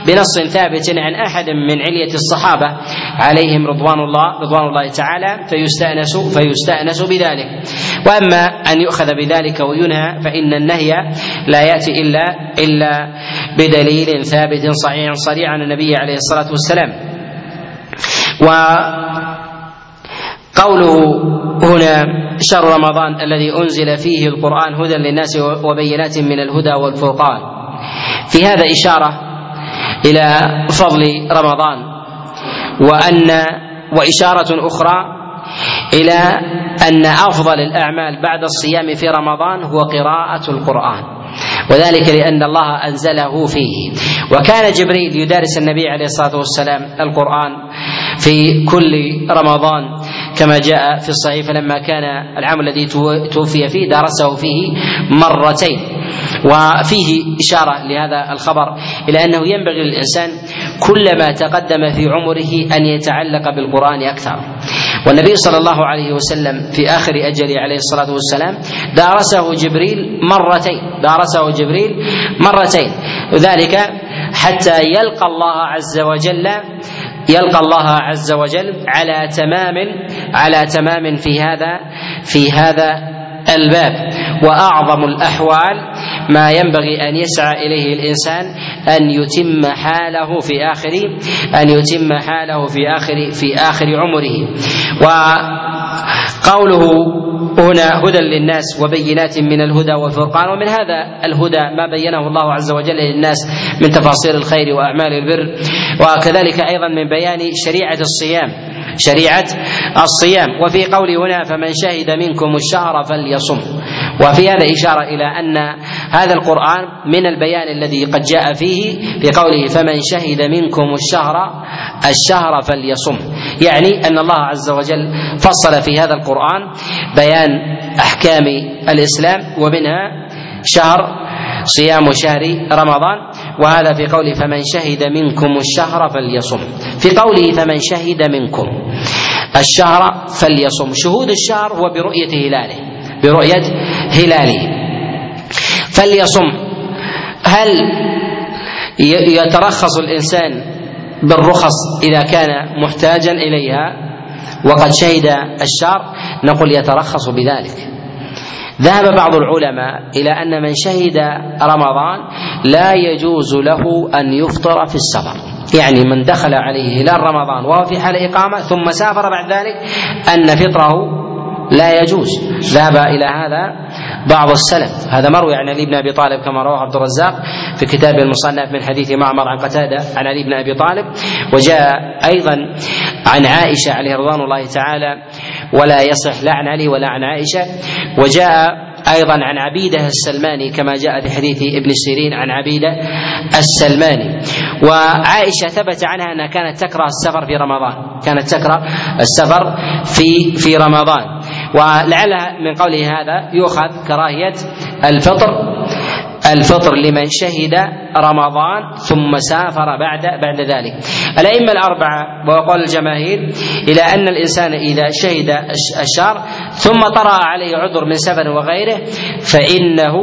S1: بنص ثابت عن أحد من علية الصحابة عليهم رضوان الله رضوان الله تعالى فيستأنس فيستأنس بذلك. وأما أن يؤخذ بذلك وينهى فإن النهي لا يأتي إلا إلا بدليل ثابت صحيح صريح عن النبي عليه الصلاة والسلام. وقوله هنا شهر رمضان الذي أنزل فيه القرآن هدى للناس وبينات من الهدى والفرقان. في هذا إشارة إلى فضل رمضان. وان وإشارة أخرى إلى أن أفضل الأعمال بعد الصيام في رمضان هو قراءة القرآن. وذلك لأن الله أنزله فيه. وكان جبريل يدارس النبي عليه الصلاة والسلام القرآن في كل رمضان. كما جاء في الصحيح فلما كان العام الذي توفي فيه درسه فيه مرتين. وفيه إشارة لهذا الخبر إلى أنه ينبغي للإنسان كلما تقدم في عمره أن يتعلق بالقرآن أكثر. والنبي صلى الله عليه وسلم في آخر أجله عليه الصلاة والسلام دارسه جبريل مرتين دارسه جبريل مرتين. وذلك حتى يلقى الله عز وجل يلقى الله عز وجل على تمام على تمام في هذا في هذا الباب. وأعظم الأحوال ما ينبغي أن يسعى إليه الإنسان أن يتم حاله في آخر أن يتم حاله في آخر في آخر عمره. وقوله هنا هدى للناس وبينات من الهدى والفرقان. ومن هذا الهدى ما بينه الله عز وجل للناس من تفاصيل الخير وأعمال البر وكذلك أيضا من بيان شريعة الصيام. شريعة الصيام. وفي قوله هنا فمن شهد منكم الشهر فليصم. وفي هذا إشارة إلى أن هذا القرآن من البيان الذي قد جاء فيه في قوله فمن شهد منكم الشهر الشهر فليصم. يعني أن الله عز وجل فصل في هذا القرآن بيان أحكام الإسلام ومنها شهر صيام شهر رمضان. وهذا في قوله فمن شهد منكم الشهر فليصم. في قوله فمن شهد منكم الشهر فليصم. شهود الشهر هو برؤية هلاله برؤية هلاله. فليصم. هل يترخص الإنسان بالرخص إذا كان محتاجا إليها وقد شهد الشهر؟ نقول يترخص بذلك. ذهب بعض العلماء إلى أن من شهد رمضان لا يجوز له أن يفطر في السفر. يعني من دخل عليه هلال رمضان وهو في حال إقامة ثم سافر بعد ذلك أن فطره لا يجوز. ذهب إلى هذا بعض السلف. هذا مروي عن علي بن أبي طالب كما رواه عبد الرزاق في كتابه المصنف من حديث معمر عن قتادة عن علي بن أبي طالب وجاء أيضا عن عائشة عليه رضوان الله تعالى ولا يصح لا عن علي ولا عن عائشة. وجاء أيضا عن عبيدة السلماني كما جاء في حديث ابن سيرين عن عبيدة السلماني. وعائشة ثبت عنها أنها كانت تكره السفر في رمضان. كانت تكره السفر في في رمضان. ولعلها من قوله هذا يؤخذ كراهية الفطر الفطر لمن شهد رمضان ثم سافر بعد بعد ذلك. الأئمة الأربعة وقال الجماهير إلى أن الإنسان إذا شهد الشهر ثم طرأ عليه عذر من سفر وغيره فإنه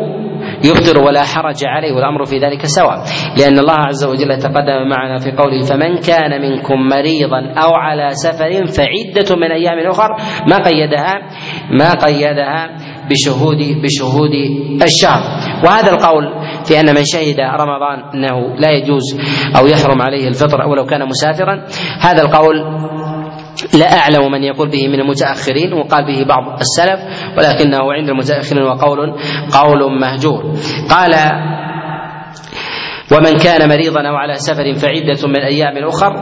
S1: يفطر ولا حرج عليه والأمر في ذلك سواء. لأن الله عز وجل تقدم معنا في قوله فمن كان منكم مريضا أو على سفر فعدة من أيام أخر ما قيدها؟ ما قيدها بشهود بشهود الشهر. وهذا القول في أن من شهد رمضان إنه لا يجوز أو يحرم عليه الفطر أو لو كان مسافرا هذا القول لا أعلم من يقول به من المتأخرين وقال به بعض السلف ولكنه عند المتأخرين وقول قول مهجور. قال ومن كان مريضا أو على سفر فعدة من أيام أخر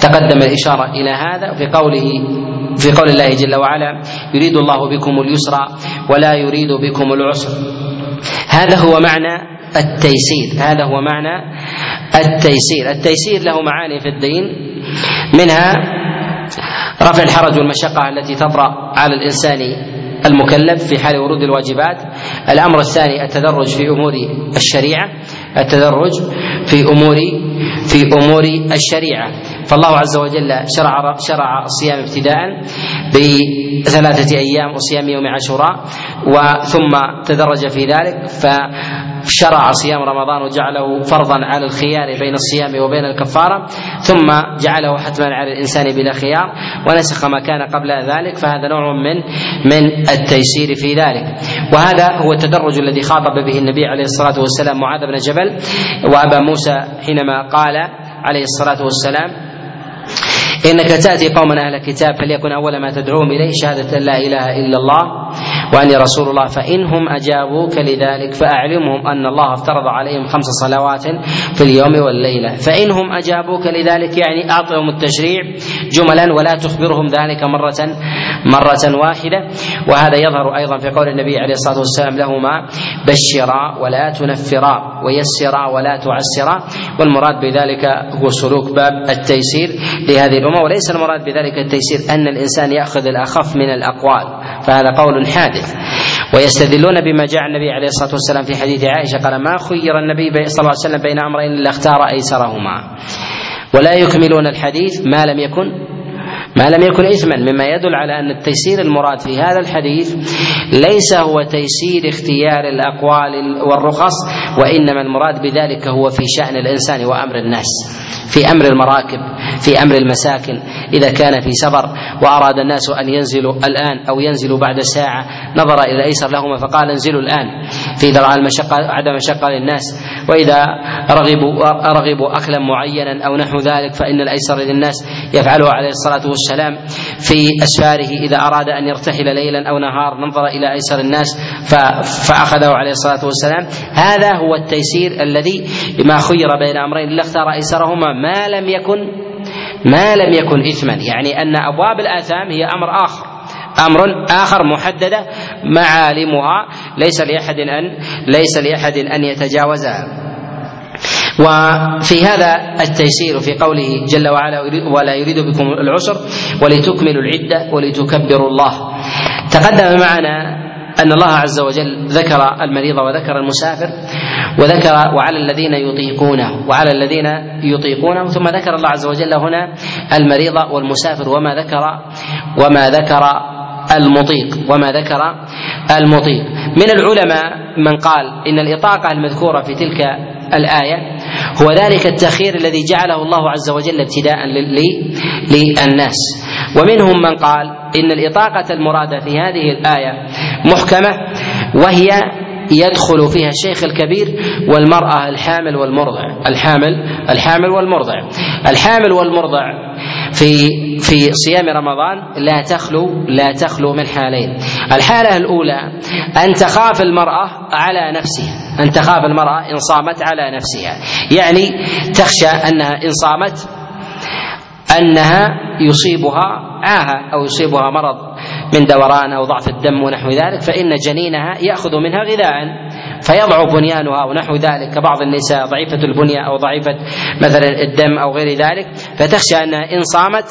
S1: تقدم الإشارة إلى هذا في قوله في قول الله جل وعلا يريد الله بكم اليسر ولا يريد بكم العسر هذا هو معنى التيسير هذا هو معنى التيسير. التيسير له معاني في الدين منها رفع الحرج والمشقة التي تطرأ على الإنسان المكلف في حال ورود الواجبات. الأمر الثاني التدرج في أمور الشريعة. التدرج في أمور في أمور الشريعة. فالله عز وجل شرع شرع الصيام ابتداء بثلاثة أيام وصيام يوم عاشوراء وثم تدرج في ذلك ف شرع صيام رمضان وجعله فرضا على الخيار بين الصيام وبين الكفارة ثم جعله حتما على الإنسان بلا خيار ونسخ ما كان قبل ذلك فهذا نوع من من التيسير في ذلك. وهذا هو التدرج الذي خاطب به النبي عليه الصلاة والسلام معاذ بن جبل وأبا موسى حينما قال عليه الصلاة والسلام إنك تأتي قوما أهل الكتاب فليكن أول ما تدعوهم إليه شهادة أن لا إله إلا الله وأني رسول الله. فإنهم أجابوك لذلك فأعلمهم أن الله افترض عليهم خمس صلوات في اليوم والليلة. فإنهم أجابوك لذلك يعني أعطهم التشريع جملا ولا تخبرهم ذلك مرة مرة واحدة. وهذا يظهر أيضا في قول النبي عليه الصلاة والسلام لهما بشرا ولا تنفرا ويسرا ولا تعسرا والمراد بذلك هو سلوك باب التيسير لهذه الأمة وليس المراد بذلك التيسير أن الإنسان يأخذ الأخف من الأقوال فهذا قول حادث. ويستدلون بما جاء النبي عليه الصلاة والسلام في حديث عائشة قال ما خير النبي صلى الله عليه وسلم بين أمرين إلا اختار أيسرهما. ولا يكملون الحديث ما لم يكن ما لم يكن إثما مما يدل على أن التيسير المراد في هذا الحديث ليس هو تيسير اختيار الأقوال والرخص وإنما المراد بذلك هو في شأن الإنسان وأمر الناس في أمر المراكب في أمر المساكن إذا كان في سفر وأراد الناس أن ينزلوا الآن أو ينزلوا بعد ساعة نظر إلى الأيسر لهما فقال انزلوا الآن في راى المشقة عدم مشقة للناس وإذا رغبوا رغبوا اكلا معينا أو نحو ذلك فإن الأيسر للناس يفعله عليه الصلاة والسلام. في أسفاره إذا أراد أن يرتحل ليلا أو نهار نظر إلى أيسر الناس فأخذه عليه الصلاة والسلام. هذا هو التيسير الذي ما خير بين أمرين. الا اختار أيسرهما. ما لم يكن ما لم يكن اثما. يعني أن أبواب الآثام هي أمر آخر. أمر آخر محددة معالمها. ليس لأحد أن ليس لأحد أن يتجاوزها. وفي هذا التيسير في قوله جل وعلا ولا يريد بكم العسر ولتكملوا العدة ولتكبروا الله. تقدم معنا أن الله عز وجل ذكر المريض وذكر المسافر وذكر وعلى الذين يطيقونه وعلى الذين يطيقونه ثم ذكر الله عز وجل هنا المريض والمسافر وما ذكر وما ذكر المطيق وما ذكر المطيق من العلماء من قال إن الإطاقة المذكورة في تلك الآية هو ذلك التأخير الذي جعله الله عز وجل ابتداء للناس. ومنهم من قال إن الإطاقة المرادة في هذه الآية محكمة وهي يدخل فيها الشيخ الكبير والمرأة الحامل والمرضع. الحامل الحامل والمرضع. الحامل والمرضع في في صيام رمضان لا تخلو لا تخلو من حالين. الحالة الأولى أن تخاف المرأة على نفسها. أن تخاف المرأة إن صامت على نفسها. يعني تخشى أنها إن صامت أنها يصيبها عاهة أو يصيبها مرض من دوران أو ضعف الدم ونحو ذلك فإن جنينها يأخذ منها غذاء. فيضعف بنيانها ونحو ذلك كبعض النساء ضعيفة البنية أو ضعيفة مثلا الدم أو غير ذلك فتخشى أنها إن صامت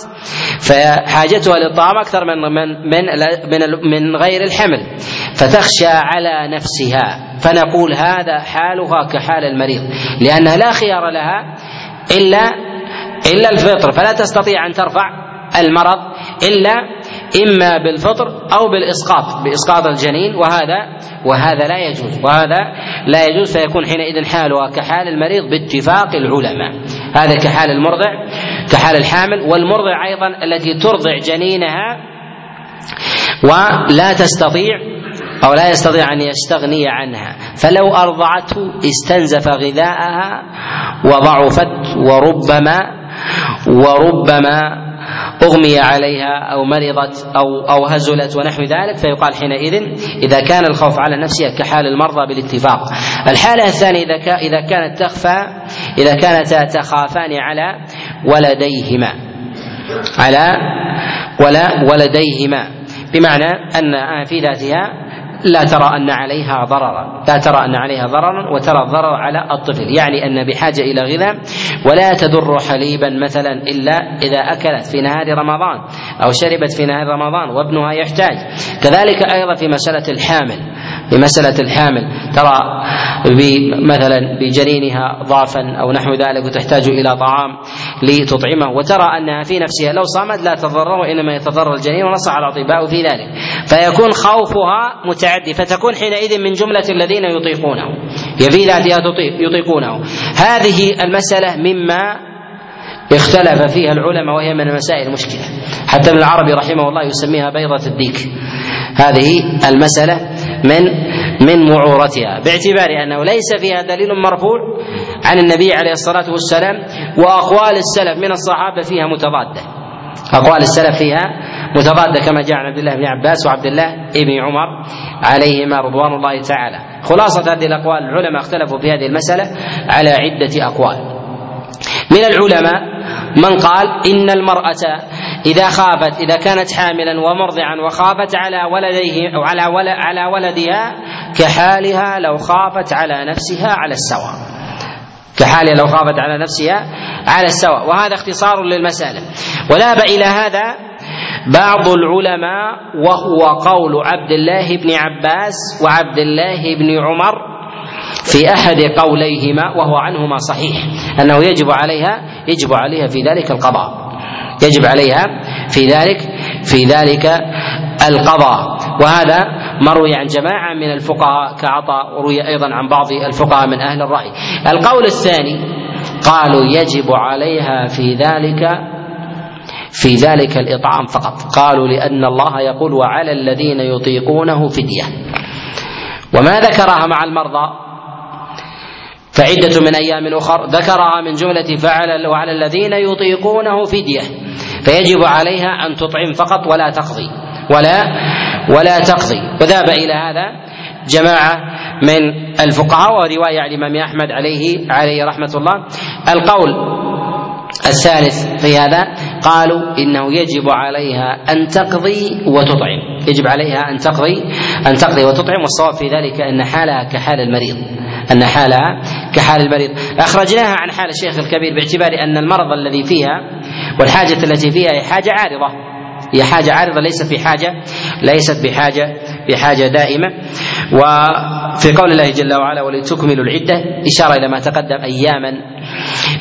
S1: فحاجتها للطعام أكثر من من من من, من غير الحمل فتخشى على نفسها. فنقول هذا حالها كحال المريض لأنها لا خيار لها إلا إلا الفطر فلا تستطيع أن ترفع المرض إلا إما بالفطر أو بالإسقاط بإسقاط الجنين وهذا وهذا لا يجوز وهذا لا يجوز فيكون حينئذ حالها كحال المريض باتفاق العلماء. هذا كحال المرضع كحال الحامل والمرضع أيضا التي ترضع جنينها ولا تستطيع أو لا يستطيع أن يستغني عنها. فلو أرضعته استنزف غذاءها وضعفت وربما وربما أغمي عليها أو مرضت أو أو هزلت ونحو ذلك فيقال حينئذ إذا كان الخوف على نفسها كحال المرضى بالاتفاق. الحالة الثانية إذا إذا كانت تخفى إذا كانتا تخافان على ولديهما على ولا ولديهما بمعنى أن في ذاتها لا ترى أن عليها ضررا. لا ترى أن عليها ضررا وترى الضرر على الطفل. يعني أن بحاجة إلى غذاء ولا تضر حليبا مثلا إلا إذا أكلت في نهار رمضان أو شربت في نهار رمضان وابنها يحتاج. كذلك أيضا في مسألة الحامل. في مسألة الحامل. ترى مثلا بجنينها ضعفا أو نحو ذلك وتحتاج إلى طعام لتطعمه. وترى أنها في نفسها لو صامت لا تضرر وإنما يتضرر الجنين ونصح الأطباء في ذلك. فيكون خوفها متعدي فتكون حينئذ من جملة الذين يطيقونه. هي في ذاتها يطيقونه. هذه المسألة مما اختلف فيها العلماء وهي من المسائل المشكلة حتى ابن العربي رحمه الله يسميها بيضة الديك. هذه المسألة من من معورتها. باعتبار أنه ليس فيها دليل مرفوع عن النبي عليه الصلاة والسلام وأقوال السلف من الصحابة فيها متضادة. أقوال السلف فيها متضاده كما جاء عن عبد الله بن عباس وعبد الله بن عمر عليهما رضوان الله تعالى. خلاصة هذه الأقوال العلماء اختلفوا في هذه المسألة على عدة أقوال. من العلماء من قال إن المرأة إذا خافت إذا كانت حاملا ومرضعا وخافت على ولديه أو على على ولدها كحالها لو خافت على نفسها على السواء. كحالها لو خافت على نفسها على السواء. وهذا اختصار للمسألة. وذهب إلى هذا بعض العلماء وهو قول عبد الله بن عباس وعبد الله بن عمر في أحد قوليهما وهو عنهما صحيح أنه يجب عليها يجب عليها في ذلك القضاء. يجب عليها في ذلك في ذلك القضاء. وهذا مروي عن جماعة من الفقهاء كعطاء وروي أيضا عن بعض الفقهاء من أهل الرأي. القول الثاني قالوا يجب عليها في ذلك في ذلك الإطعام فقط. قالوا لأن الله يقول وعلى الذين يطيقونه فدية. وما ذكرها مع المرضى فعدة من أيام أخر ذكرها من جملة فعل وعلى الذين يطيقونه فدية. فيجب عليها أن تطعم فقط ولا تقضي. ولا ولا تقضي. وذهب إلى هذا جماعة من الفقهاء ورواية عن الإمام أحمد عليه عليه رحمة الله. القول الثالث في هذا قالوا إنه يجب عليها أن تقضي وتطعم. يجب عليها أن تقضي أن تقضي وتطعم والصواب في ذلك أن حالها كحال المريض. أن حالها كحال المريض. أخرجناها عن حال الشيخ الكبير باعتبار أن المرض الذي فيها والحاجة التي فيها هي حاجة عارضة. هي حاجة عارضة ليست بحاجة ليست بحاجة بحاجة دائمة. وفي قول الله جل وعلا ولتكملوا العدة إشارة إلى ما تقدم أياما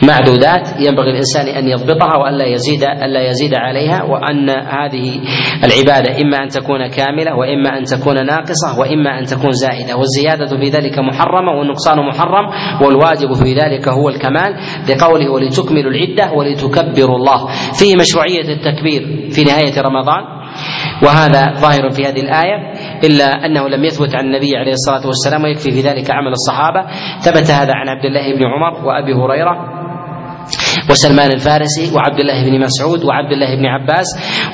S1: معدودات ينبغي الإنسان أن يضبطها وألا يزيد ألا يزيد عليها وأن هذه العبادة إما أن تكون كاملة وإما أن تكون ناقصة وإما أن تكون زائدة. والزيادة في ذلك محرمة والنقصان محرم والواجب في ذلك هو الكمال. لقوله ولتكملوا العدة ولتكبروا الله فيه مشروعية التكبير في نهاية رمضان وهذا ظاهر في هذه الآية. إلا أنه لم يثبت عن النبي عليه الصلاة والسلام ويكفي في ذلك عمل الصحابة. ثبت هذا عن عبد الله بن عمر وأبي هريرة وسلمان الفارسي وعبد الله بن مسعود وعبد الله بن عباس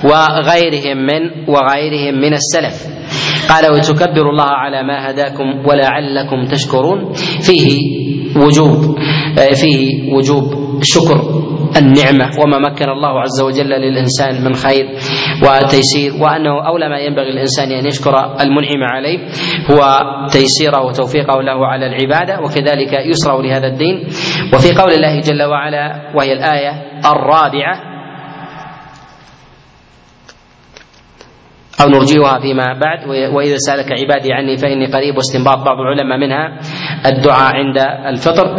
S1: وغيرهم من وغيرهم من السلف. قال وتكبروا الله على ما هداكم ولعلكم تشكرون. فيه وجوب فيه وجوب شكر النعمة وما مكن الله عز وجل للإنسان من خير وتيسير وأنه أولى ما ينبغي الإنسان أن يشكر المنعم عليه هو تيسيره وتوفيقه له على العبادة وكذلك يسره لهذا الدين. وفي قول الله جل وعلا وهي الآية الرابعة أو نرجئها فيما بعد وإذا سألك عبادي عني فإني قريب واستنباط بعض العلماء منها الدعاء عند الفطر.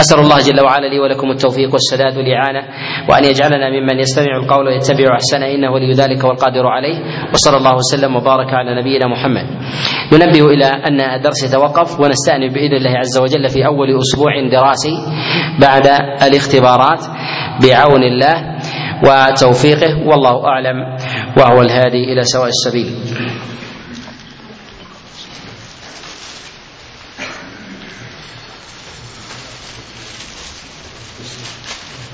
S1: أسأل الله جل وعلا لي ولكم التوفيق والسداد والإعانة وأن يجعلنا ممن يستمع القول ويتبع أحسنه إنه ولي ذلك والقادر عليه وصلى الله وسلم وبارك على نبينا محمد. ننبه إلى أن الدرس يتوقف ونستأنف بإذن الله عز وجل في أول أسبوع دراسي بعد الاختبارات بعون الله. وتوفيقه والله أعلم. وهو الهادي إلى سواء السبيل.